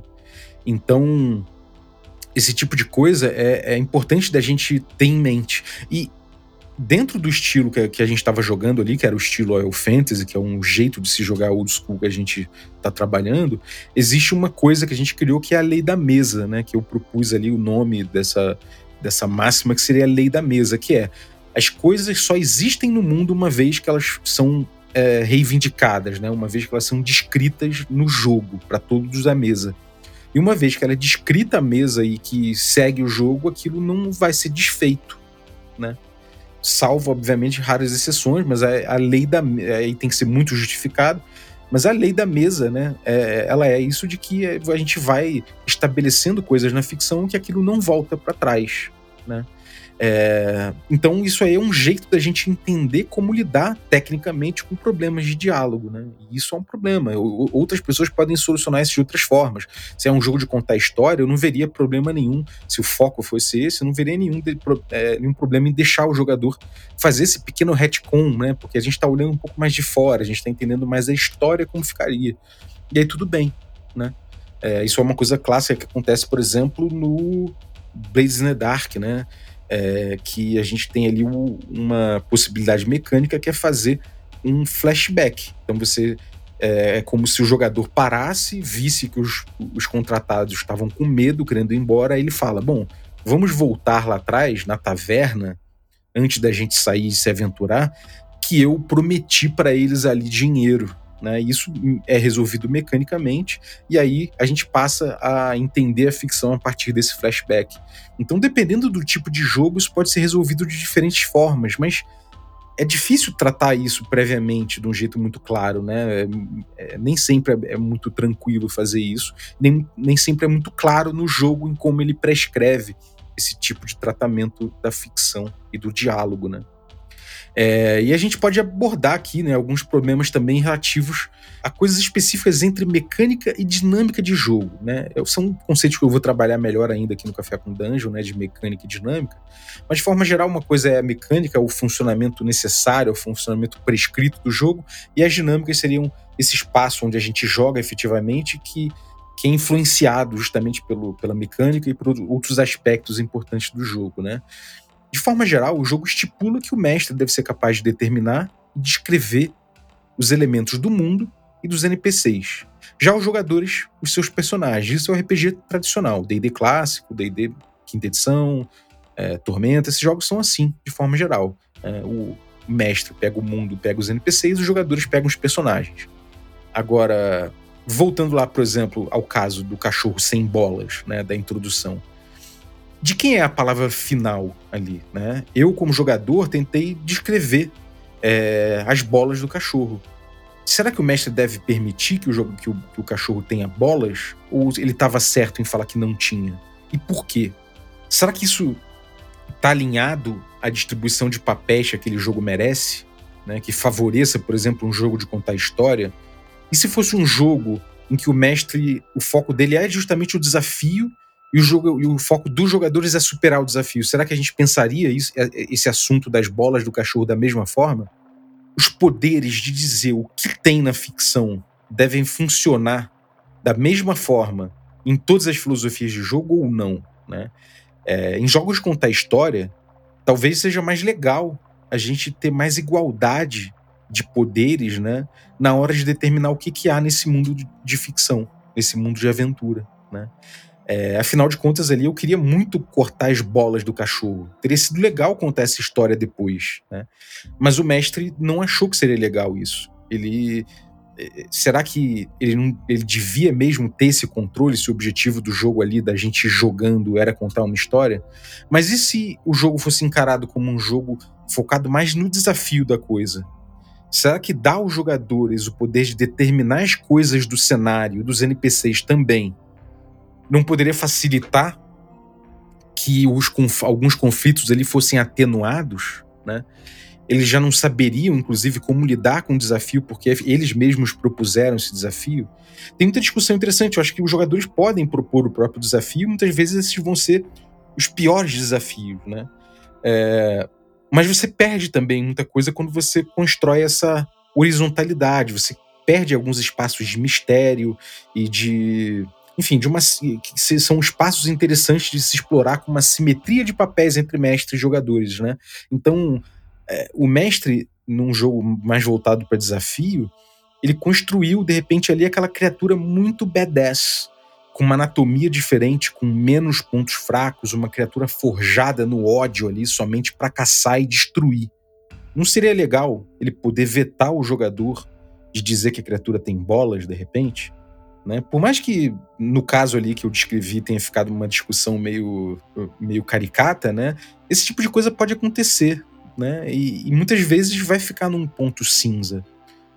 Então, esse tipo de coisa é, é importante da gente ter em mente. E dentro do estilo que, que a gente estava jogando ali, que era o estilo Oil Fantasy, que é um jeito de se jogar old school que a gente está trabalhando, existe uma coisa que a gente criou que é a lei da mesa, né? Que eu propus ali o nome dessa, dessa máxima, que seria a lei da mesa, que é as coisas só existem no mundo uma vez que elas são é, reivindicadas, né? Uma vez que elas são descritas no jogo, para todos da mesa. E uma vez que ela é descrita à mesa e que segue o jogo, aquilo não vai ser desfeito, né? Salvo, obviamente, raras exceções, mas a, a lei da. aí tem que ser muito justificado. Mas a lei da mesa, né? É, ela é isso de que a gente vai estabelecendo coisas na ficção que aquilo não volta para trás, né? É, então, isso aí é um jeito da gente entender como lidar tecnicamente com problemas de diálogo, né? E isso é um problema. Outras pessoas podem solucionar isso de outras formas. Se é um jogo de contar história, eu não veria problema nenhum. Se o foco fosse esse, eu não veria nenhum, de, é, nenhum problema em deixar o jogador fazer esse pequeno retcon, né? Porque a gente está olhando um pouco mais de fora, a gente está entendendo mais a história como ficaria. E aí tudo bem, né? É, isso é uma coisa clássica que acontece, por exemplo, no Blades in the Dark, né? É, que a gente tem ali um, uma possibilidade mecânica que é fazer um flashback. Então você é, é, como se o jogador parasse, visse que os, os contratados estavam com medo, querendo ir embora, aí ele fala: Bom, vamos voltar lá atrás, na taverna, antes da gente sair e se aventurar, que eu prometi para eles ali dinheiro né? Isso é resolvido mecanicamente e aí a gente passa a entender a ficção a partir desse flashback. Então, dependendo do tipo de jogo, isso pode ser resolvido de diferentes formas, mas é difícil tratar isso previamente de um jeito muito claro, né? É, é, nem sempre é, é, muito tranquilo fazer isso, nem, nem sempre é muito claro no jogo em como ele prescreve esse tipo de tratamento da ficção e do diálogo, né? É, e a gente pode abordar aqui né, alguns problemas também relativos a coisas específicas entre mecânica e dinâmica de jogo. Né? São conceitos que eu vou trabalhar melhor ainda aqui no Café com Dungeon, né, de mecânica e dinâmica. Mas, de forma geral, uma coisa é a mecânica, o funcionamento necessário, o funcionamento prescrito do jogo, e as dinâmicas seriam esse espaço onde a gente joga efetivamente que que é influenciado justamente pelo, pela mecânica e por outros aspectos importantes do jogo, né? De forma geral, o jogo estipula que o mestre deve ser capaz de determinar e descrever os elementos do mundo e dos NPCs. Já os jogadores, os seus personagens. Isso é o RPG tradicional, D&D clássico, D&D quinta edição, é, Tormenta. Esses jogos são assim, de forma geral. É, o mestre pega o mundo, pega os NPCs, os jogadores pegam os personagens. Agora, voltando lá, por exemplo, ao caso do cachorro sem bolas, né, da introdução de quem é a palavra final ali, né? Eu, como jogador, tentei descrever é, as bolas do cachorro. Será que o mestre deve permitir que o, jogo, que o, que o cachorro tenha bolas? Ou ele estava certo em falar que não tinha? E por quê? Será que isso está alinhado à distribuição de papéis que aquele jogo merece? Né? Que favoreça, por exemplo, um jogo de contar história? E se fosse um jogo em que o mestre, o foco dele é justamente o desafio e o, jogo, e o foco dos jogadores é superar o desafio. Será que a gente pensaria isso, é, é, esse assunto das bolas do cachorro da mesma forma? Os poderes de dizer o que tem na ficção devem funcionar da mesma forma em todas as filosofias de jogo ou não, né? É, em jogos de contar história, talvez seja mais legal a gente ter mais igualdade de poderes, né, na hora de determinar o que, que há nesse mundo de, de ficção, nesse mundo de aventura, né? É, afinal de contas, ali eu queria muito cortar as bolas do cachorro. Teria sido legal contar essa história depois, né? Mas o mestre não achou que seria legal isso. Ele. É, será que ele, não, ele devia mesmo ter esse controle, esse objetivo do jogo ali, da gente jogando, era contar uma história? Mas e se o jogo fosse encarado como um jogo focado mais no desafio da coisa? Será que dá aos jogadores o poder de determinar as coisas do cenário, dos NPCs também, não poderia facilitar que os, alguns conflitos ali fossem atenuados, né? Eles já não saberiam, inclusive, como lidar com o desafio, porque eles mesmos propuseram esse desafio. Tem muita discussão interessante. Eu acho que os jogadores podem propor o próprio desafio, muitas vezes esses vão ser os piores desafios, né? É, mas você perde também muita coisa quando você constrói essa horizontalidade, você perde alguns espaços de mistério e de enfim, de uma que são espaços interessantes de se explorar com uma simetria de papéis entre mestres e jogadores, né? Então, é, o mestre num jogo mais voltado para desafio, ele construiu de repente ali aquela criatura muito badass, com uma anatomia diferente, com menos pontos fracos, uma criatura forjada no ódio ali somente para caçar e destruir. Não seria legal ele poder vetar o jogador de dizer que a criatura tem bolas de repente? Né? Por mais que no caso ali que eu descrevi tenha ficado uma discussão meio, meio caricata, né? esse tipo de coisa pode acontecer. Né? E, e muitas vezes vai ficar num ponto cinza.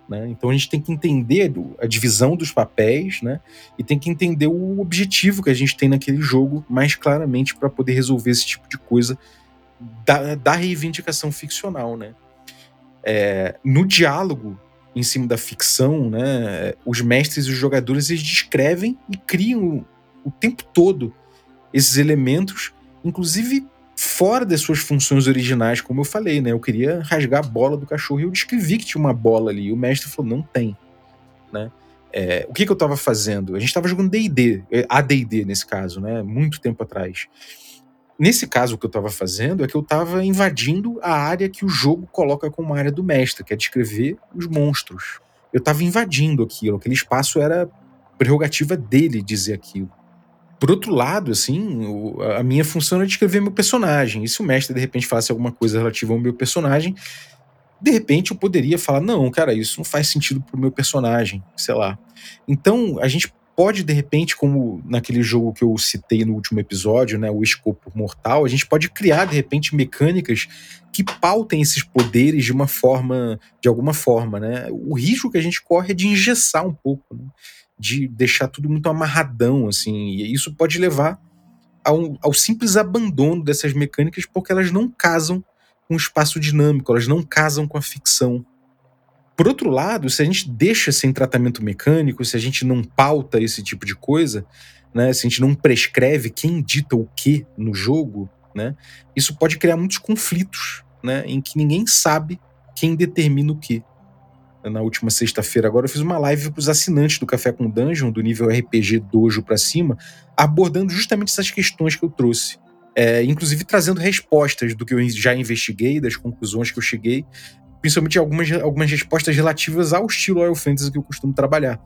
Né? Então a gente tem que entender a divisão dos papéis né? e tem que entender o objetivo que a gente tem naquele jogo mais claramente para poder resolver esse tipo de coisa da, da reivindicação ficcional. Né? É, no diálogo em cima da ficção, né? Os mestres e os jogadores eles descrevem e criam o tempo todo esses elementos, inclusive fora das suas funções originais, como eu falei, né? Eu queria rasgar a bola do cachorro e eu descrevi que tinha uma bola ali. E o mestre falou: não tem, né? É, o que, que eu estava fazendo? A gente estava jogando D&D, é, AD&D nesse caso, né? Muito tempo atrás. Nesse caso, o que eu estava fazendo é que eu estava invadindo a área que o jogo coloca como área do mestre, que é descrever os monstros. Eu estava invadindo aquilo, aquele espaço era prerrogativa dele dizer aquilo. Por outro lado, assim, a minha função era descrever meu personagem. E se o mestre de repente falasse alguma coisa relativa ao meu personagem, de repente eu poderia falar: não, cara, isso não faz sentido pro meu personagem, sei lá. Então a gente pode, de repente, como naquele jogo que eu citei no último episódio, né, o Escopo Mortal, a gente pode criar, de repente, mecânicas que pautem esses poderes de uma forma, de alguma forma, né? O risco que a gente corre é de engessar um pouco, né? de deixar tudo muito amarradão, assim, e isso pode levar ao, ao simples abandono dessas mecânicas porque elas não casam com o espaço dinâmico, elas não casam com a ficção. Por outro lado, se a gente deixa sem tratamento mecânico, se a gente não pauta esse tipo de coisa, né, se a gente não prescreve quem dita o que no jogo, né, isso pode criar muitos conflitos, né, em que ninguém sabe quem determina o que. Na última sexta-feira, agora eu fiz uma live para os assinantes do Café com Dungeon, do nível RPG Dojo para cima, abordando justamente essas questões que eu trouxe. É, inclusive trazendo respostas do que eu já investiguei, das conclusões que eu cheguei, principalmente algumas, algumas respostas relativas ao estilo Oil Fantasy que eu costumo trabalhar.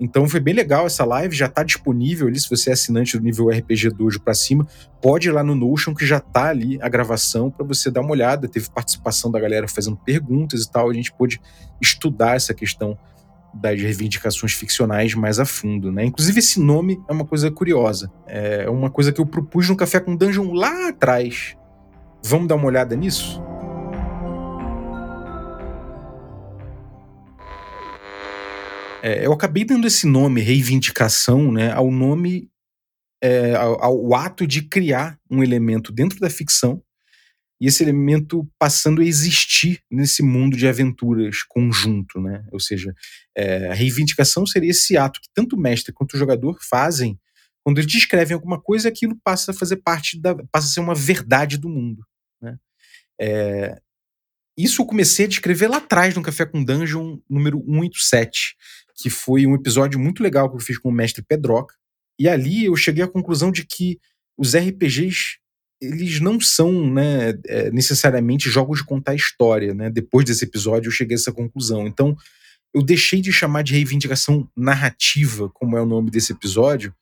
Então foi bem legal essa live, já está disponível ali, se você é assinante do nível RPG Dojo para cima, pode ir lá no Notion que já está ali a gravação para você dar uma olhada. Teve participação da galera fazendo perguntas e tal, a gente pôde estudar essa questão das reivindicações ficcionais mais a fundo, né? Inclusive esse nome é uma coisa curiosa, é uma coisa que eu propus no Café com Dungeon lá atrás. Vamos dar uma olhada nisso? É, eu acabei dando esse nome, reivindicação, né, ao nome, é, ao, ao ato de criar um elemento dentro da ficção e esse elemento passando a existir nesse mundo de aventuras conjunto, né? Ou seja, é, a reivindicação seria esse ato que tanto o mestre quanto o jogador fazem quando eles descrevem alguma coisa, aquilo passa a fazer parte da, passa a ser uma verdade do mundo, né? É, isso eu comecei a descrever lá atrás no Café com Dungeon número 187, que foi um episódio muito legal que eu fiz com o mestre Pedroca. E ali eu cheguei à conclusão de que os RPGs eles não são né, é, necessariamente jogos de contar história. Né? Depois desse episódio, eu cheguei a essa conclusão. Então, eu deixei de chamar de reivindicação narrativa, como é o nome desse episódio,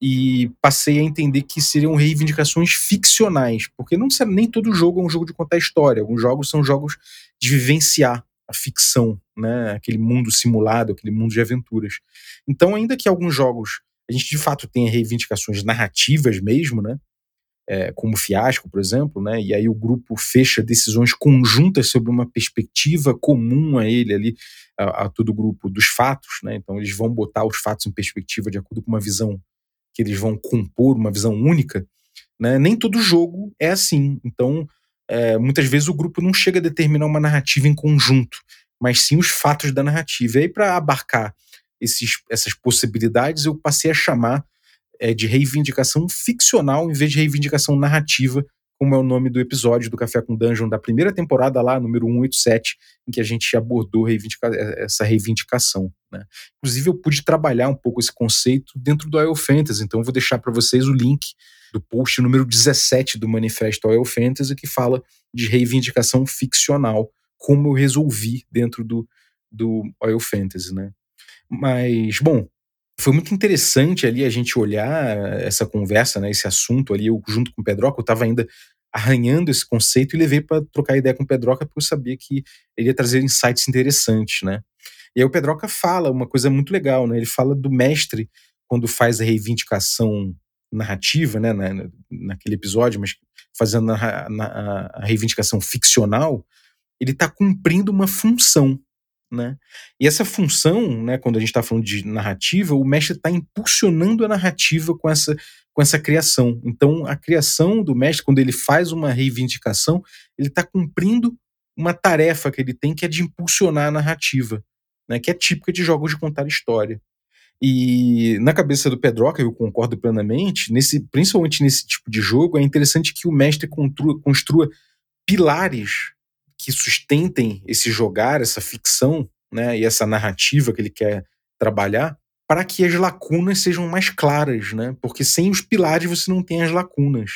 e passei a entender que seriam reivindicações ficcionais, porque não nem todo jogo é um jogo de contar história. Alguns jogos são jogos de vivenciar a ficção, né? aquele mundo simulado, aquele mundo de aventuras. Então, ainda que alguns jogos a gente de fato tenha reivindicações narrativas mesmo, né? é, como Fiasco, por exemplo, né? E aí o grupo fecha decisões conjuntas sobre uma perspectiva comum a ele ali, a, a todo o grupo dos fatos, né? Então eles vão botar os fatos em perspectiva de acordo com uma visão que eles vão compor, uma visão única, né? Nem todo jogo é assim. Então é, muitas vezes o grupo não chega a determinar uma narrativa em conjunto, mas sim os fatos da narrativa. E aí para abarcar esses, essas possibilidades eu passei a chamar é, de reivindicação ficcional em vez de reivindicação narrativa, como é o nome do episódio do Café com Dungeon da primeira temporada lá, número 187, em que a gente abordou reivindica é, essa reivindicação. Né? Inclusive, eu pude trabalhar um pouco esse conceito dentro do Oil Fantasy, então vou deixar para vocês o link do post número 17 do Manifesto Oil Fantasy, que fala de reivindicação ficcional, como eu resolvi dentro do, do Oil Fantasy. Né? Mas, bom, foi muito interessante ali a gente olhar essa conversa, né, esse assunto ali, eu junto com o Pedroca, eu estava ainda arranhando esse conceito e levei para trocar ideia com o Pedroca porque eu sabia que ele ia trazer insights interessantes, né? E aí o Pedroca fala uma coisa muito legal, né? Ele fala do mestre quando faz a reivindicação narrativa, né, na, naquele episódio, mas fazendo a, a, a reivindicação ficcional, ele está cumprindo uma função, né? E essa função, né, quando a gente está falando de narrativa, o mestre está impulsionando a narrativa com essa, com essa criação. Então, a criação do mestre, quando ele faz uma reivindicação, ele está cumprindo uma tarefa que ele tem, que é de impulsionar a narrativa, né, que é típica de jogos de contar história. E na cabeça do Pedroca, eu concordo plenamente, nesse, principalmente nesse tipo de jogo, é interessante que o mestre construa, construa pilares que sustentem esse jogar, essa ficção, né, e essa narrativa que ele quer trabalhar, para que as lacunas sejam mais claras, né? Porque sem os pilares você não tem as lacunas.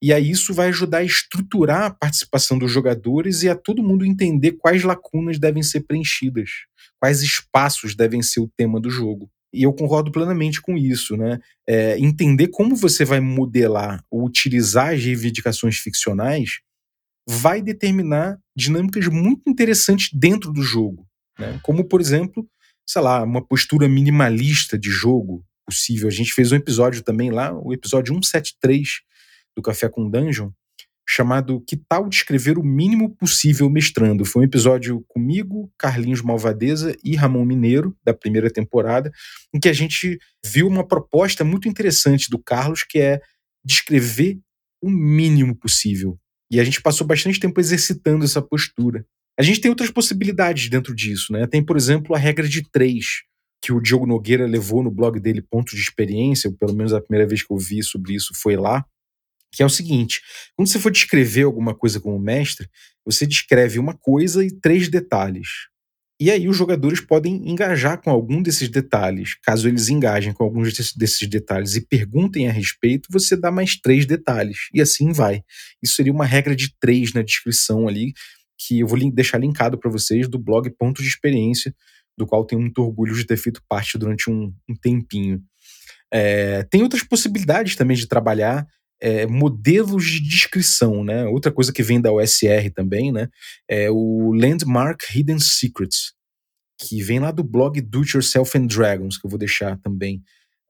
E aí isso vai ajudar a estruturar a participação dos jogadores e a todo mundo entender quais lacunas devem ser preenchidas, quais espaços devem ser o tema do jogo. E eu concordo plenamente com isso, né? É, entender como você vai modelar ou utilizar as reivindicações ficcionais vai determinar dinâmicas muito interessantes dentro do jogo. Né? Como, por exemplo, sei lá, uma postura minimalista de jogo, possível. A gente fez um episódio também lá, o episódio 173 do Café com Dungeon, chamado Que tal descrever o mínimo possível mestrando? Foi um episódio comigo, Carlinhos Malvadeza e Ramon Mineiro, da primeira temporada, em que a gente viu uma proposta muito interessante do Carlos, que é descrever o mínimo possível. E a gente passou bastante tempo exercitando essa postura. A gente tem outras possibilidades dentro disso, né? Tem, por exemplo, a regra de três, que o Diogo Nogueira levou no blog dele Ponto de Experiência, ou pelo menos a primeira vez que eu vi sobre isso foi lá, que é o seguinte: quando você for descrever alguma coisa como mestre, você descreve uma coisa e três detalhes. E aí os jogadores podem engajar com algum desses detalhes. Caso eles engajem com alguns desses detalhes e perguntem a respeito, você dá mais três detalhes. E assim vai. Isso seria uma regra de três na descrição ali, que eu vou deixar linkado para vocês do blog Ponto de Experiência, do qual tenho muito orgulho de ter feito parte durante um, um tempinho. É, tem outras possibilidades também de trabalhar é, modelos de descrição, né? Outra coisa que vem da OSR também, né? É o Landmark Hidden Secrets, que vem lá do blog Do It Yourself and Dragons, que eu vou deixar também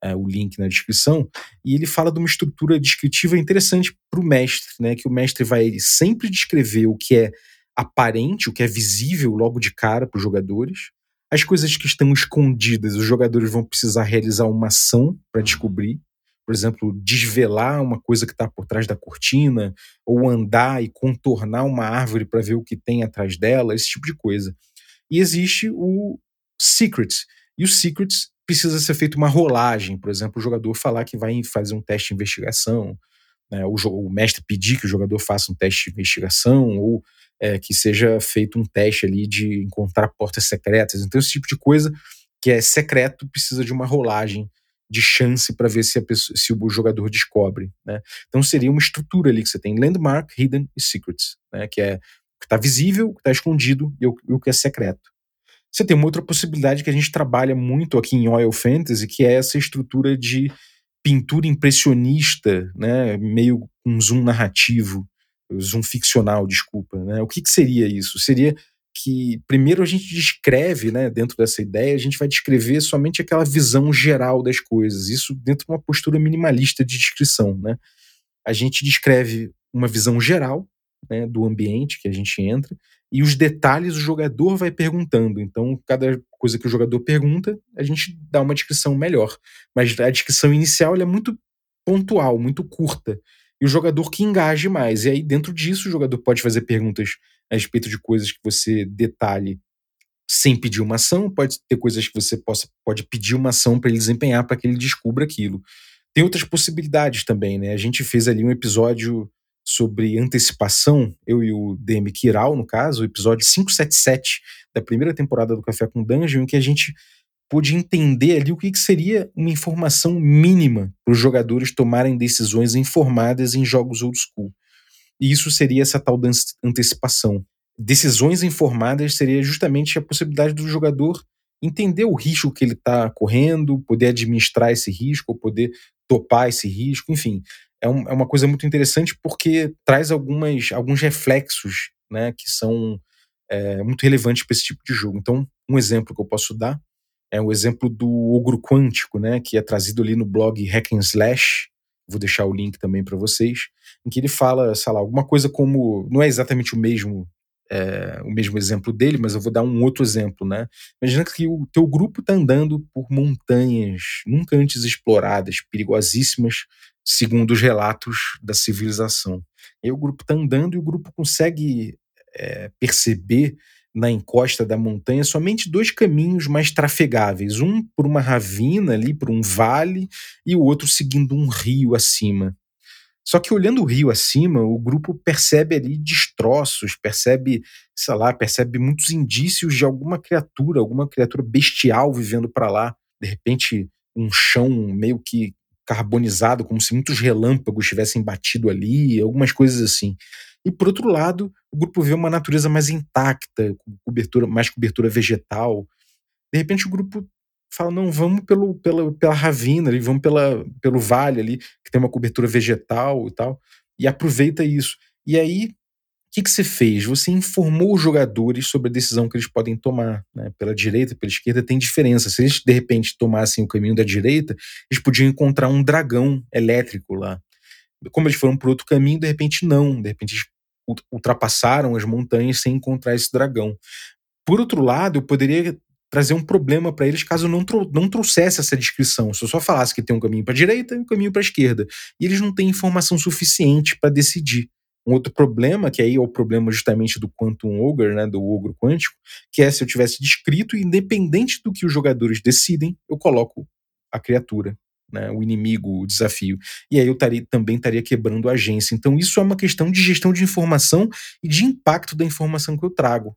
é, o link na descrição. E ele fala de uma estrutura descritiva interessante para o mestre, né? Que o mestre vai sempre descrever o que é aparente, o que é visível logo de cara para os jogadores. As coisas que estão escondidas, os jogadores vão precisar realizar uma ação para descobrir por exemplo, desvelar uma coisa que está por trás da cortina, ou andar e contornar uma árvore para ver o que tem atrás dela, esse tipo de coisa. E existe o Secrets. E o Secrets precisa ser feita uma rolagem, por exemplo, o jogador falar que vai fazer um teste de investigação, né, o, o, mestre pedir que o jogador faça um teste de investigação, ou é, que seja feito um teste ali de encontrar portas secretas. Então, esse tipo de coisa que é secreto precisa de uma rolagem de chance para ver se, pessoa, se o jogador descobre. Né? Então seria uma estrutura ali que você tem landmark, hidden e secrets, né? que é o que está visível, o que está escondido e o, e o que é secreto. Você tem uma outra possibilidade que a gente trabalha muito aqui em Oil Fantasy, que é essa estrutura de pintura impressionista, né, meio um zoom narrativo, zoom ficcional, desculpa. Né? O que, que seria isso? Seria que primeiro a gente descreve, né, dentro dessa ideia, a gente vai descrever somente aquela visão geral das coisas, isso dentro de uma postura minimalista de descrição, né? A gente descreve uma visão geral, né, do ambiente que a gente entra, e os detalhes o jogador vai perguntando. Então, cada coisa que o jogador pergunta, a gente dá uma descrição melhor. Mas a descrição inicial é muito pontual, muito curta. E o jogador que engaje mais. E aí, dentro disso, o jogador pode fazer perguntas a respeito de coisas que você detalhe sem pedir uma ação, pode ter coisas que você possa, pode pedir uma ação para ele desempenhar para que ele descubra aquilo. Tem outras possibilidades também, né? A gente fez ali um episódio sobre antecipação, eu e o DM Kiral, no caso, o episódio 577 da primeira temporada do Café com Dungeon, em que a gente pôde entender ali o que seria uma informação mínima para os jogadores tomarem decisões informadas em jogos old school. E isso seria essa tal antecipação. Decisões informadas seria justamente a possibilidade do jogador entender o risco que ele está correndo, poder administrar esse risco, poder topar esse risco, enfim. É, um, é uma coisa muito interessante porque traz algumas, alguns reflexos né, que são é, muito relevantes para esse tipo de jogo. Então, um exemplo que eu posso dar é o exemplo do ogro quântico, né, que é trazido ali no blog Hack and Slash, vou deixar o link também para vocês, em que ele fala, sei lá, alguma coisa como, não é exatamente o mesmo é, o mesmo exemplo dele, mas eu vou dar um outro exemplo, né? Imagina que o teu grupo está andando por montanhas nunca antes exploradas, perigosíssimas, segundo os relatos da civilização. E o grupo está andando e o grupo consegue é, perceber na encosta da montanha somente dois caminhos mais trafegáveis, um por uma ravina ali, por um vale, e o outro seguindo um rio acima. Só que olhando o rio acima, o grupo percebe ali destroços, percebe, sei lá, percebe muitos indícios de alguma criatura, alguma criatura bestial vivendo para lá. De repente, um chão meio que carbonizado, como se muitos relâmpagos tivessem batido ali, algumas coisas assim. E por outro lado, o grupo vê uma natureza mais intacta, com cobertura, mais cobertura vegetal. De repente o grupo fala: não, vamos pelo, pela, pela ravina ali, vamos pela, pelo vale ali, que tem uma cobertura vegetal e tal, e aproveita isso. E aí que, que você fez? Você informou os jogadores sobre a decisão que eles podem tomar. Né? Pela direita pela esquerda tem diferença. Se eles, de repente, tomassem o caminho da direita, eles podiam encontrar um dragão elétrico lá. Como eles foram por outro caminho, de repente não. De repente eles ultrapassaram as montanhas sem encontrar esse dragão. Por outro lado, eu poderia trazer um problema para eles caso não, não trouxesse essa descrição. Se eu só falasse que tem um caminho para a direita e um caminho para a esquerda. E eles não têm informação suficiente para decidir. Um outro problema, que aí é o problema justamente do Quantum Ogre, né, do ogro quântico, que é se eu tivesse descrito, independente do que os jogadores decidem, eu coloco a criatura, né, o inimigo, o desafio. E aí eu taria, também estaria quebrando a agência. Então isso é uma questão de gestão de informação e de impacto da informação que eu trago.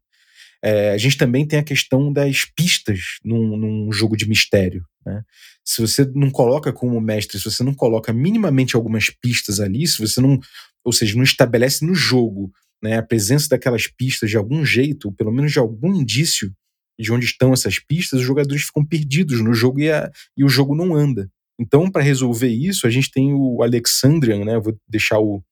É, a gente também tem a questão das pistas num, num jogo de mistério. Né? Se você não coloca como mestre, se você não coloca minimamente algumas pistas ali, se você não, ou seja, não estabelece no jogo né, a presença daquelas pistas de algum jeito, ou pelo menos de algum indício de onde estão essas pistas, os jogadores ficam perdidos no jogo e, a, e o jogo não anda. Então, para resolver isso, a gente tem o Alexandrian, né? Vou deixar o,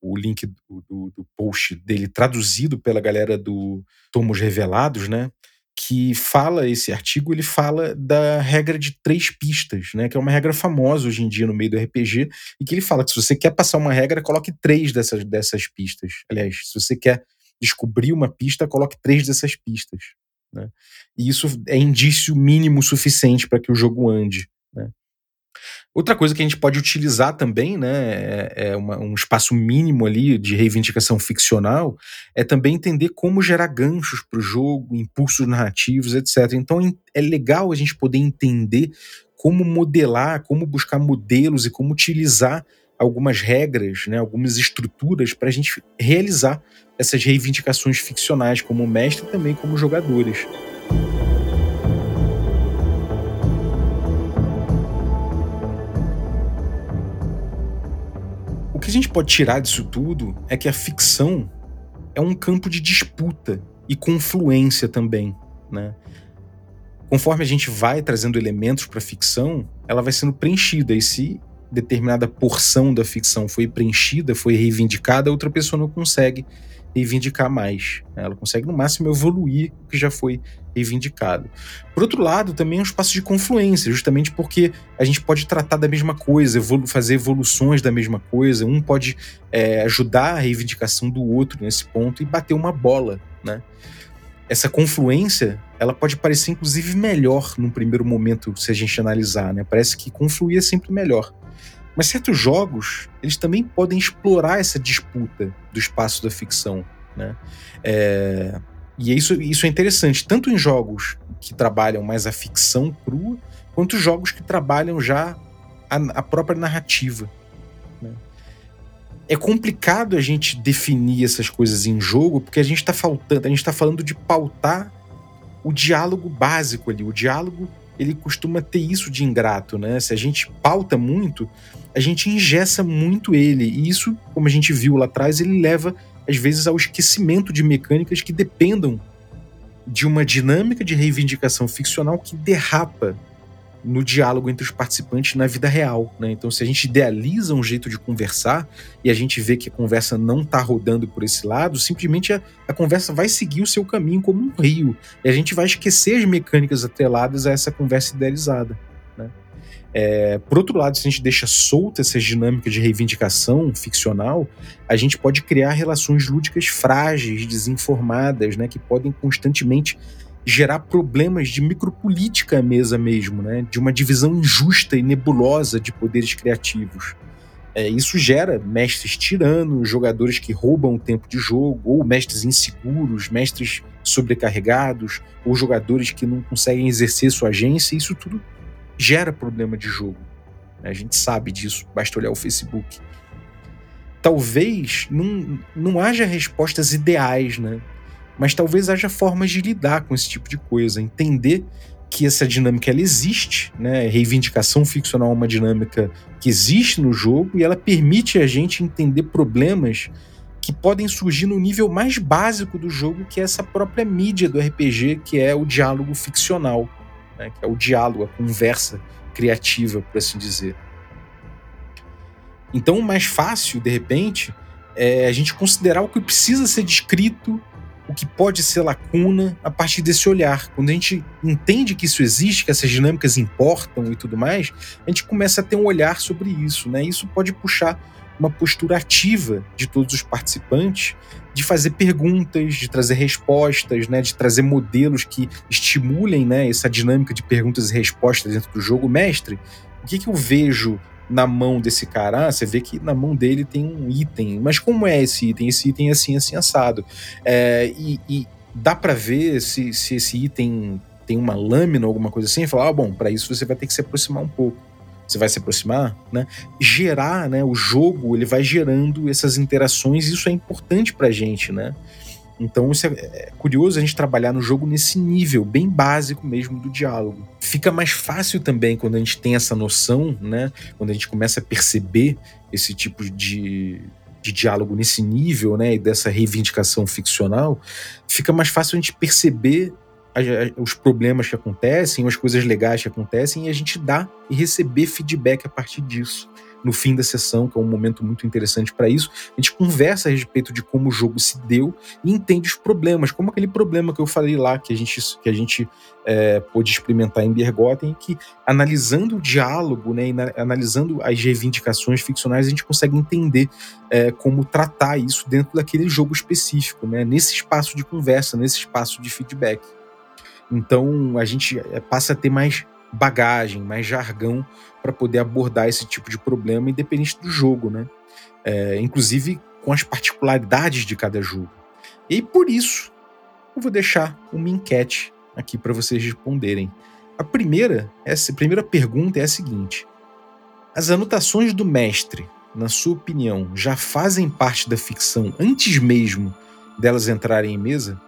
o link do, do, post dele traduzido pela galera do Tomos Revelados, né? Que fala esse artigo, ele fala da regra de três pistas, né? Que é uma regra famosa hoje em dia no meio do RPG, e que ele fala que se você quer passar uma regra, coloque três dessas, dessas pistas. Aliás, se você quer descobrir uma pista, coloque três dessas pistas. Né? E isso é indício mínimo suficiente para que o jogo ande. Né? Outra coisa que a gente pode utilizar também, né, é, é uma, um espaço mínimo ali de reivindicação ficcional, é também entender como gerar ganchos para o jogo, impulsos narrativos, etc. Então é legal a gente poder entender como modelar, como buscar modelos e como utilizar algumas regras, né, algumas estruturas para a gente realizar essas reivindicações ficcionais como mestre e também como jogadores. Que a gente pode tirar disso tudo é que a ficção é um campo de disputa e confluência também, né? Conforme a gente vai trazendo elementos para a ficção, ela vai sendo preenchida e se determinada porção da ficção foi preenchida, foi reivindicada, outra pessoa não consegue reivindicar mais. Né? Ela consegue, no máximo, evoluir o que já foi reivindicado. Por outro lado, também é um espaço de confluência, justamente porque a gente pode tratar da mesma coisa, evolu fazer evoluções da mesma coisa, um pode é, ajudar a reivindicação do outro nesse ponto e bater uma bola, né? Essa confluência, ela pode parecer inclusive melhor num primeiro momento, se a gente analisar, né? Parece que confluir é sempre melhor. Mas certos jogos, eles também podem explorar essa disputa do espaço da ficção, né? É, e isso, isso é interessante, tanto em jogos que trabalham mais a ficção crua, quanto jogos que trabalham já a, a própria narrativa. Né? É complicado a gente definir essas coisas em jogo, porque a gente está faltando, a gente está falando de pautar o diálogo básico ali, o diálogo ele costuma ter isso de ingrato, né? Se a gente pauta muito, a gente ingessa muito ele. E isso, como a gente viu lá atrás, ele leva, às vezes, ao esquecimento de mecânicas que dependam de uma dinâmica de reivindicação ficcional que derrapa no diálogo entre os participantes na vida real. Né? Então, se a gente idealiza um jeito de conversar e a gente vê que a conversa não está rodando por esse lado, simplesmente a, a, conversa vai seguir o seu caminho como um rio. E a gente vai esquecer as mecânicas atreladas a essa conversa idealizada. Né? É, por outro lado, se a gente deixa solta essas dinâmicas de reivindicação ficcional, a gente pode criar relações lúdicas frágeis, desinformadas, né, que podem constantemente gerar problemas de micropolítica à mesa mesmo, né? de uma divisão injusta e nebulosa de poderes criativos. É, isso gera mestres tiranos, jogadores que roubam o tempo de jogo, ou mestres inseguros, mestres sobrecarregados, ou jogadores que não conseguem exercer sua agência. Isso tudo gera problema de jogo. A gente sabe disso, basta olhar o Facebook. Talvez não, não haja respostas ideais, né? Mas talvez haja formas de lidar com esse tipo de coisa, entender que essa dinâmica ela existe, né? Reivindicação ficcional é uma dinâmica que existe no jogo e ela permite a gente entender problemas que podem surgir no nível mais básico do jogo, que é essa própria mídia do RPG, que é o diálogo ficcional, né? que é o diálogo, a conversa criativa, por assim dizer. Então, o mais fácil, de repente, é a gente considerar o que precisa ser descrito, o que pode ser lacuna, a partir desse olhar. Quando a gente entende que isso existe, que essas dinâmicas importam e tudo mais, a gente começa a ter um olhar sobre isso, né? Isso pode puxar uma postura ativa de todos os participantes, de fazer perguntas, de trazer respostas, né, de trazer modelos que estimulem né, essa dinâmica de perguntas e respostas dentro do jogo. Mestre, o que, que eu vejo na mão desse cara? Ah, você vê que na mão dele tem um item, mas como é esse item? Esse item é assim, assim, assado. É, e, e, dá para ver se, se esse item tem uma lâmina ou alguma coisa assim, e falar, ah, bom, para isso você vai ter que se aproximar um pouco você vai se aproximar, né? Gerar, né? O jogo ele vai gerando essas interações e isso é importante pra gente, né? Então isso é, é, curioso a gente trabalhar no jogo nesse nível bem básico mesmo do diálogo. Fica mais fácil também quando a gente tem essa noção, né? Quando a gente começa a perceber esse tipo de, de diálogo nesse nível, né? E dessa reivindicação ficcional, fica mais fácil a gente perceber os problemas que acontecem, as coisas legais que acontecem, e a gente dá e receber feedback a partir disso. No fim da sessão, que é um momento muito interessante para isso, a gente conversa a respeito de como o jogo se deu e entende os problemas, como aquele problema que eu falei lá, que a gente, que a gente é, pôde experimentar em Bergotten, que analisando o diálogo, né, e na, analisando as reivindicações ficcionais, a gente consegue entender é, como tratar isso dentro daquele jogo específico, né, nesse espaço de conversa, nesse espaço de feedback. Então a gente eh, passa a ter mais bagagem, mais jargão para poder abordar esse tipo de problema, independente do jogo, né? É, inclusive com as particularidades de cada jogo. E por isso eu vou deixar uma enquete aqui para vocês responderem. A primeira, essa primeira pergunta é a seguinte: as anotações do mestre, na sua opinião, já fazem parte da ficção antes mesmo delas entrarem em mesa?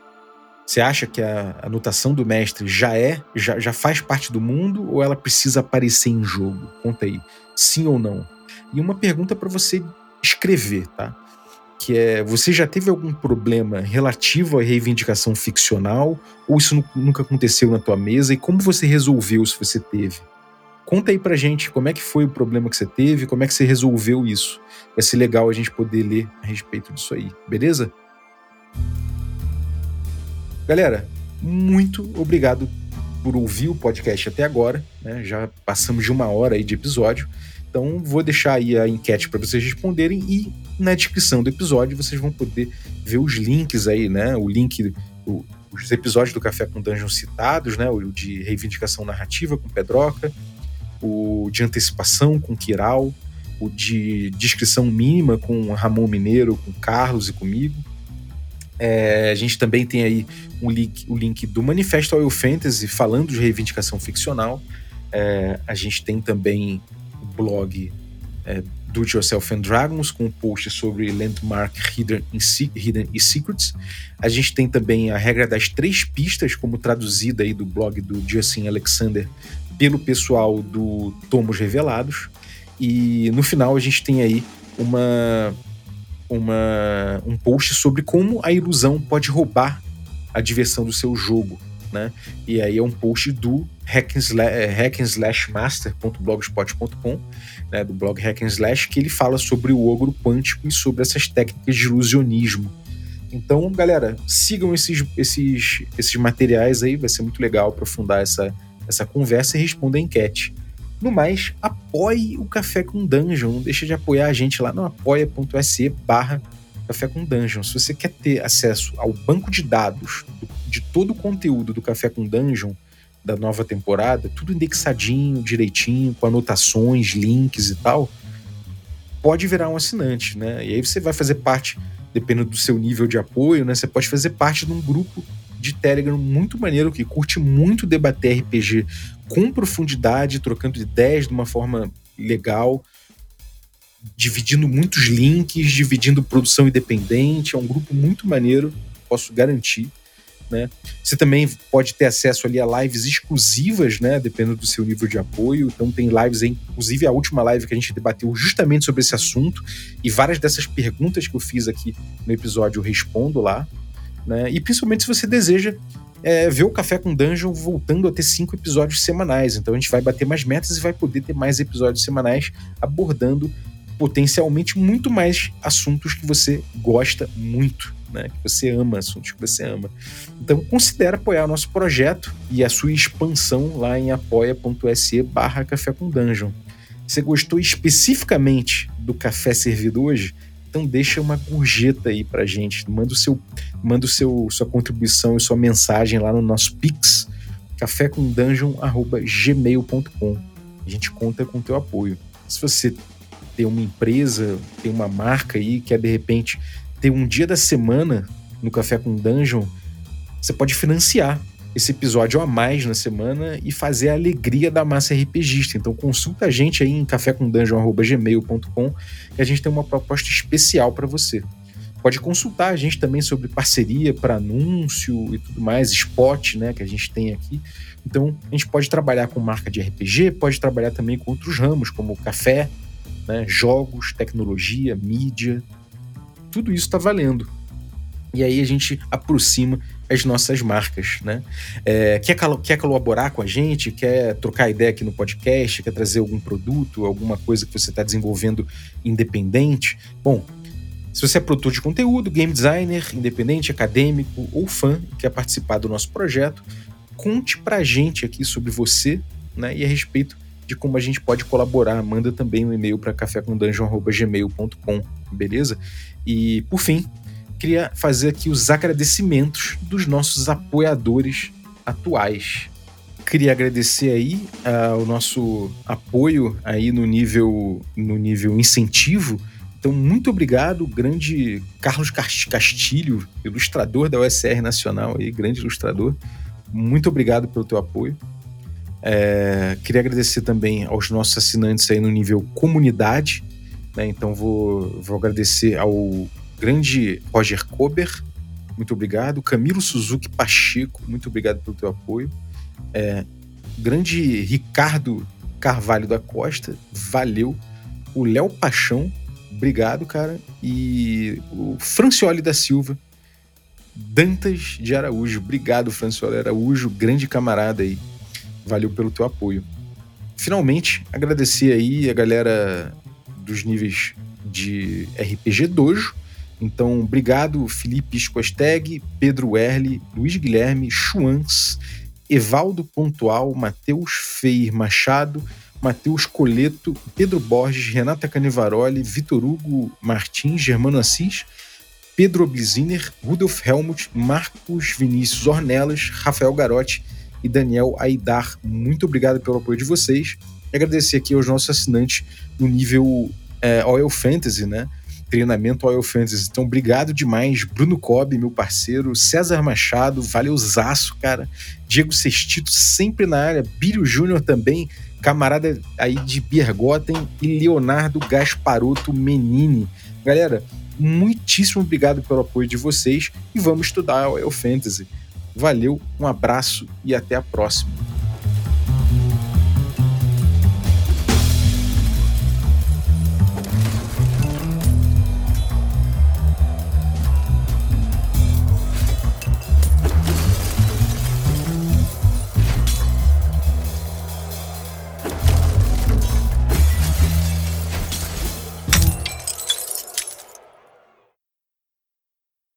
Você acha que a anotação do mestre já é, já, já faz parte do mundo ou ela precisa aparecer em jogo? Conta aí, sim ou não? E uma pergunta para você escrever, tá? Que é: você já teve algum problema relativo à reivindicação ficcional ou isso nunca aconteceu na tua mesa e como você resolveu se você teve? Conta aí pra gente como é que foi o problema que você teve, como é que você resolveu isso. Vai ser legal a gente poder ler a respeito disso aí, beleza? Galera, muito obrigado por ouvir o podcast até agora. Né? Já passamos de uma hora aí de episódio. Então vou deixar aí a enquete para vocês responderem e na descrição do episódio vocês vão poder ver os links aí, né? O link, o, os episódios do Café com Dungeon citados, né? O de reivindicação narrativa com Pedroca, o de antecipação com Kiral, o de descrição mínima com Ramon Mineiro, com Carlos e comigo. É, a gente também tem aí um link, o link do Manifesto Oil Fantasy falando de reivindicação ficcional. É, a gente tem também o blog é, Do It Yourself and Dragons, com um post sobre Landmark Hidden, Hidden e Secrets. A gente tem também a regra das três pistas, como traduzida aí do blog do Justin Alexander pelo pessoal do Tomos Revelados. E no final a gente tem aí uma uma, um post sobre como a ilusão pode roubar a diversão do seu jogo. Né? E aí é um post do hackandslashmaster.blogspot.com, né, do blog Hack and Slash, que ele fala sobre o ogro quântico e sobre essas técnicas de ilusionismo. Então, galera, sigam esses, esses, esses materiais aí, vai ser muito legal aprofundar essa, essa conversa e responder a enquete. No mais, apoie o Café com Dungeon. Não deixe de apoiar a gente lá no apoia.se barra Café com Dungeon. Se você quer ter acesso ao banco de dados de todo o conteúdo do Café com Dungeon da nova temporada, tudo indexadinho, direitinho, com anotações, links e tal, pode virar um assinante, né? E aí você vai fazer parte, dependendo do seu nível de apoio, né? Você pode fazer parte de um grupo de Telegram muito maneiro que curte muito debater RPG com profundidade, trocando ideias de uma forma legal, dividindo muitos links, dividindo produção independente. É um grupo muito maneiro, posso garantir. Né? Você também pode ter acesso ali a lives exclusivas, né? Dependendo do seu nível de apoio. Então tem lives, inclusive a última live que a gente debateu justamente sobre esse assunto e várias dessas perguntas que eu fiz aqui no episódio eu respondo lá. Né? E principalmente se você deseja é, ver o Café com Dungeon voltando a ter cinco episódios semanais. Então a gente vai bater mais metas e vai poder ter mais episódios semanais abordando potencialmente muito mais assuntos que você gosta muito, né? Que você ama, assuntos que você ama. Então considere apoiar o nosso projeto e a sua expansão lá em apoia.se barra Café com Dungeon. Você gostou especificamente do café servido hoje? Então deixa uma gorjeta aí pra gente. Manda o seu, manda o seu sua contribuição e sua mensagem lá no nosso Pix, cafécomdungeon@gmail.com. A gente conta com o teu apoio. Se você tem uma empresa, tem uma marca aí, quer de repente ter um dia da semana no Café com Dungeon, você pode financiar esse episódio a mais na semana e fazer a alegria da massa RPGista. Então consulta a gente aí em cafécomdungeon.gmail.com que a gente tem uma proposta especial para você. Pode consultar a gente também sobre parceria para anúncio e tudo mais, spot, né, que a gente tem aqui. Então, a gente pode trabalhar com marca de RPG, pode trabalhar também com outros ramos, como café, né, jogos, tecnologia, mídia. Tudo isso está valendo. E aí a gente aproxima as nossas marcas, né? É, quer, quer colaborar com a gente? Quer trocar ideia aqui no podcast? Quer trazer algum produto, alguma coisa que você está desenvolvendo independente? Bom, se você é produtor de conteúdo, game designer, independente, acadêmico ou fã quer participar do nosso projeto, conte pra gente aqui sobre você né, e a respeito de como a gente pode colaborar. Manda também um e-mail para cafécomdungeon.gmail.com, beleza? E, por fim, queria fazer aqui os agradecimentos dos nossos apoiadores atuais. Queria agradecer aí uh, o nosso apoio aí no nível no nível incentivo. Então, muito obrigado, grande Carlos Castilho, ilustrador da USR Nacional aí, grande ilustrador. Muito obrigado pelo teu apoio. É, queria agradecer também aos nossos assinantes aí no nível comunidade. Né? Então vou, vou agradecer ao grande Roger Kober, muito obrigado. Camilo Suzuki Pacheco, muito obrigado pelo teu apoio. É, grande Ricardo Carvalho da Costa, valeu. O Léo Paixão, obrigado, cara. E o Francioli da Silva, Dantas de Araújo, obrigado, Francioli Araújo, grande camarada aí. Valeu pelo teu apoio. Finalmente, agradecer aí a galera dos níveis de RPG Dojo, então, obrigado Felipe Escosteg, Pedro Erle, Luiz Guilherme, Chuans, Evaldo Pontual, Matheus Feir Machado, Matheus Coleto, Pedro Borges, Renata Canivaroli, Vitor Hugo Martins, Germano Assis, Pedro Obliziner, Rudolf Helmut, Marcos Vinícius Ornelas, Rafael Garotti e Daniel Aidar. Muito obrigado pelo apoio de vocês. E agradecer aqui aos nossos assinantes no nível é, Oil Fantasy, né? Treinamento Oil Fantasy. Então, obrigado demais, Bruno Cobb, meu parceiro, César Machado, valeuzaço, cara. Diego Sestito, sempre na área, Bírio Júnior também, camarada aí de Bergotten e Leonardo Gasparotto Menini. Galera, muitíssimo obrigado pelo apoio de vocês e vamos estudar Oil Fantasy. Valeu, um abraço e até a próxima.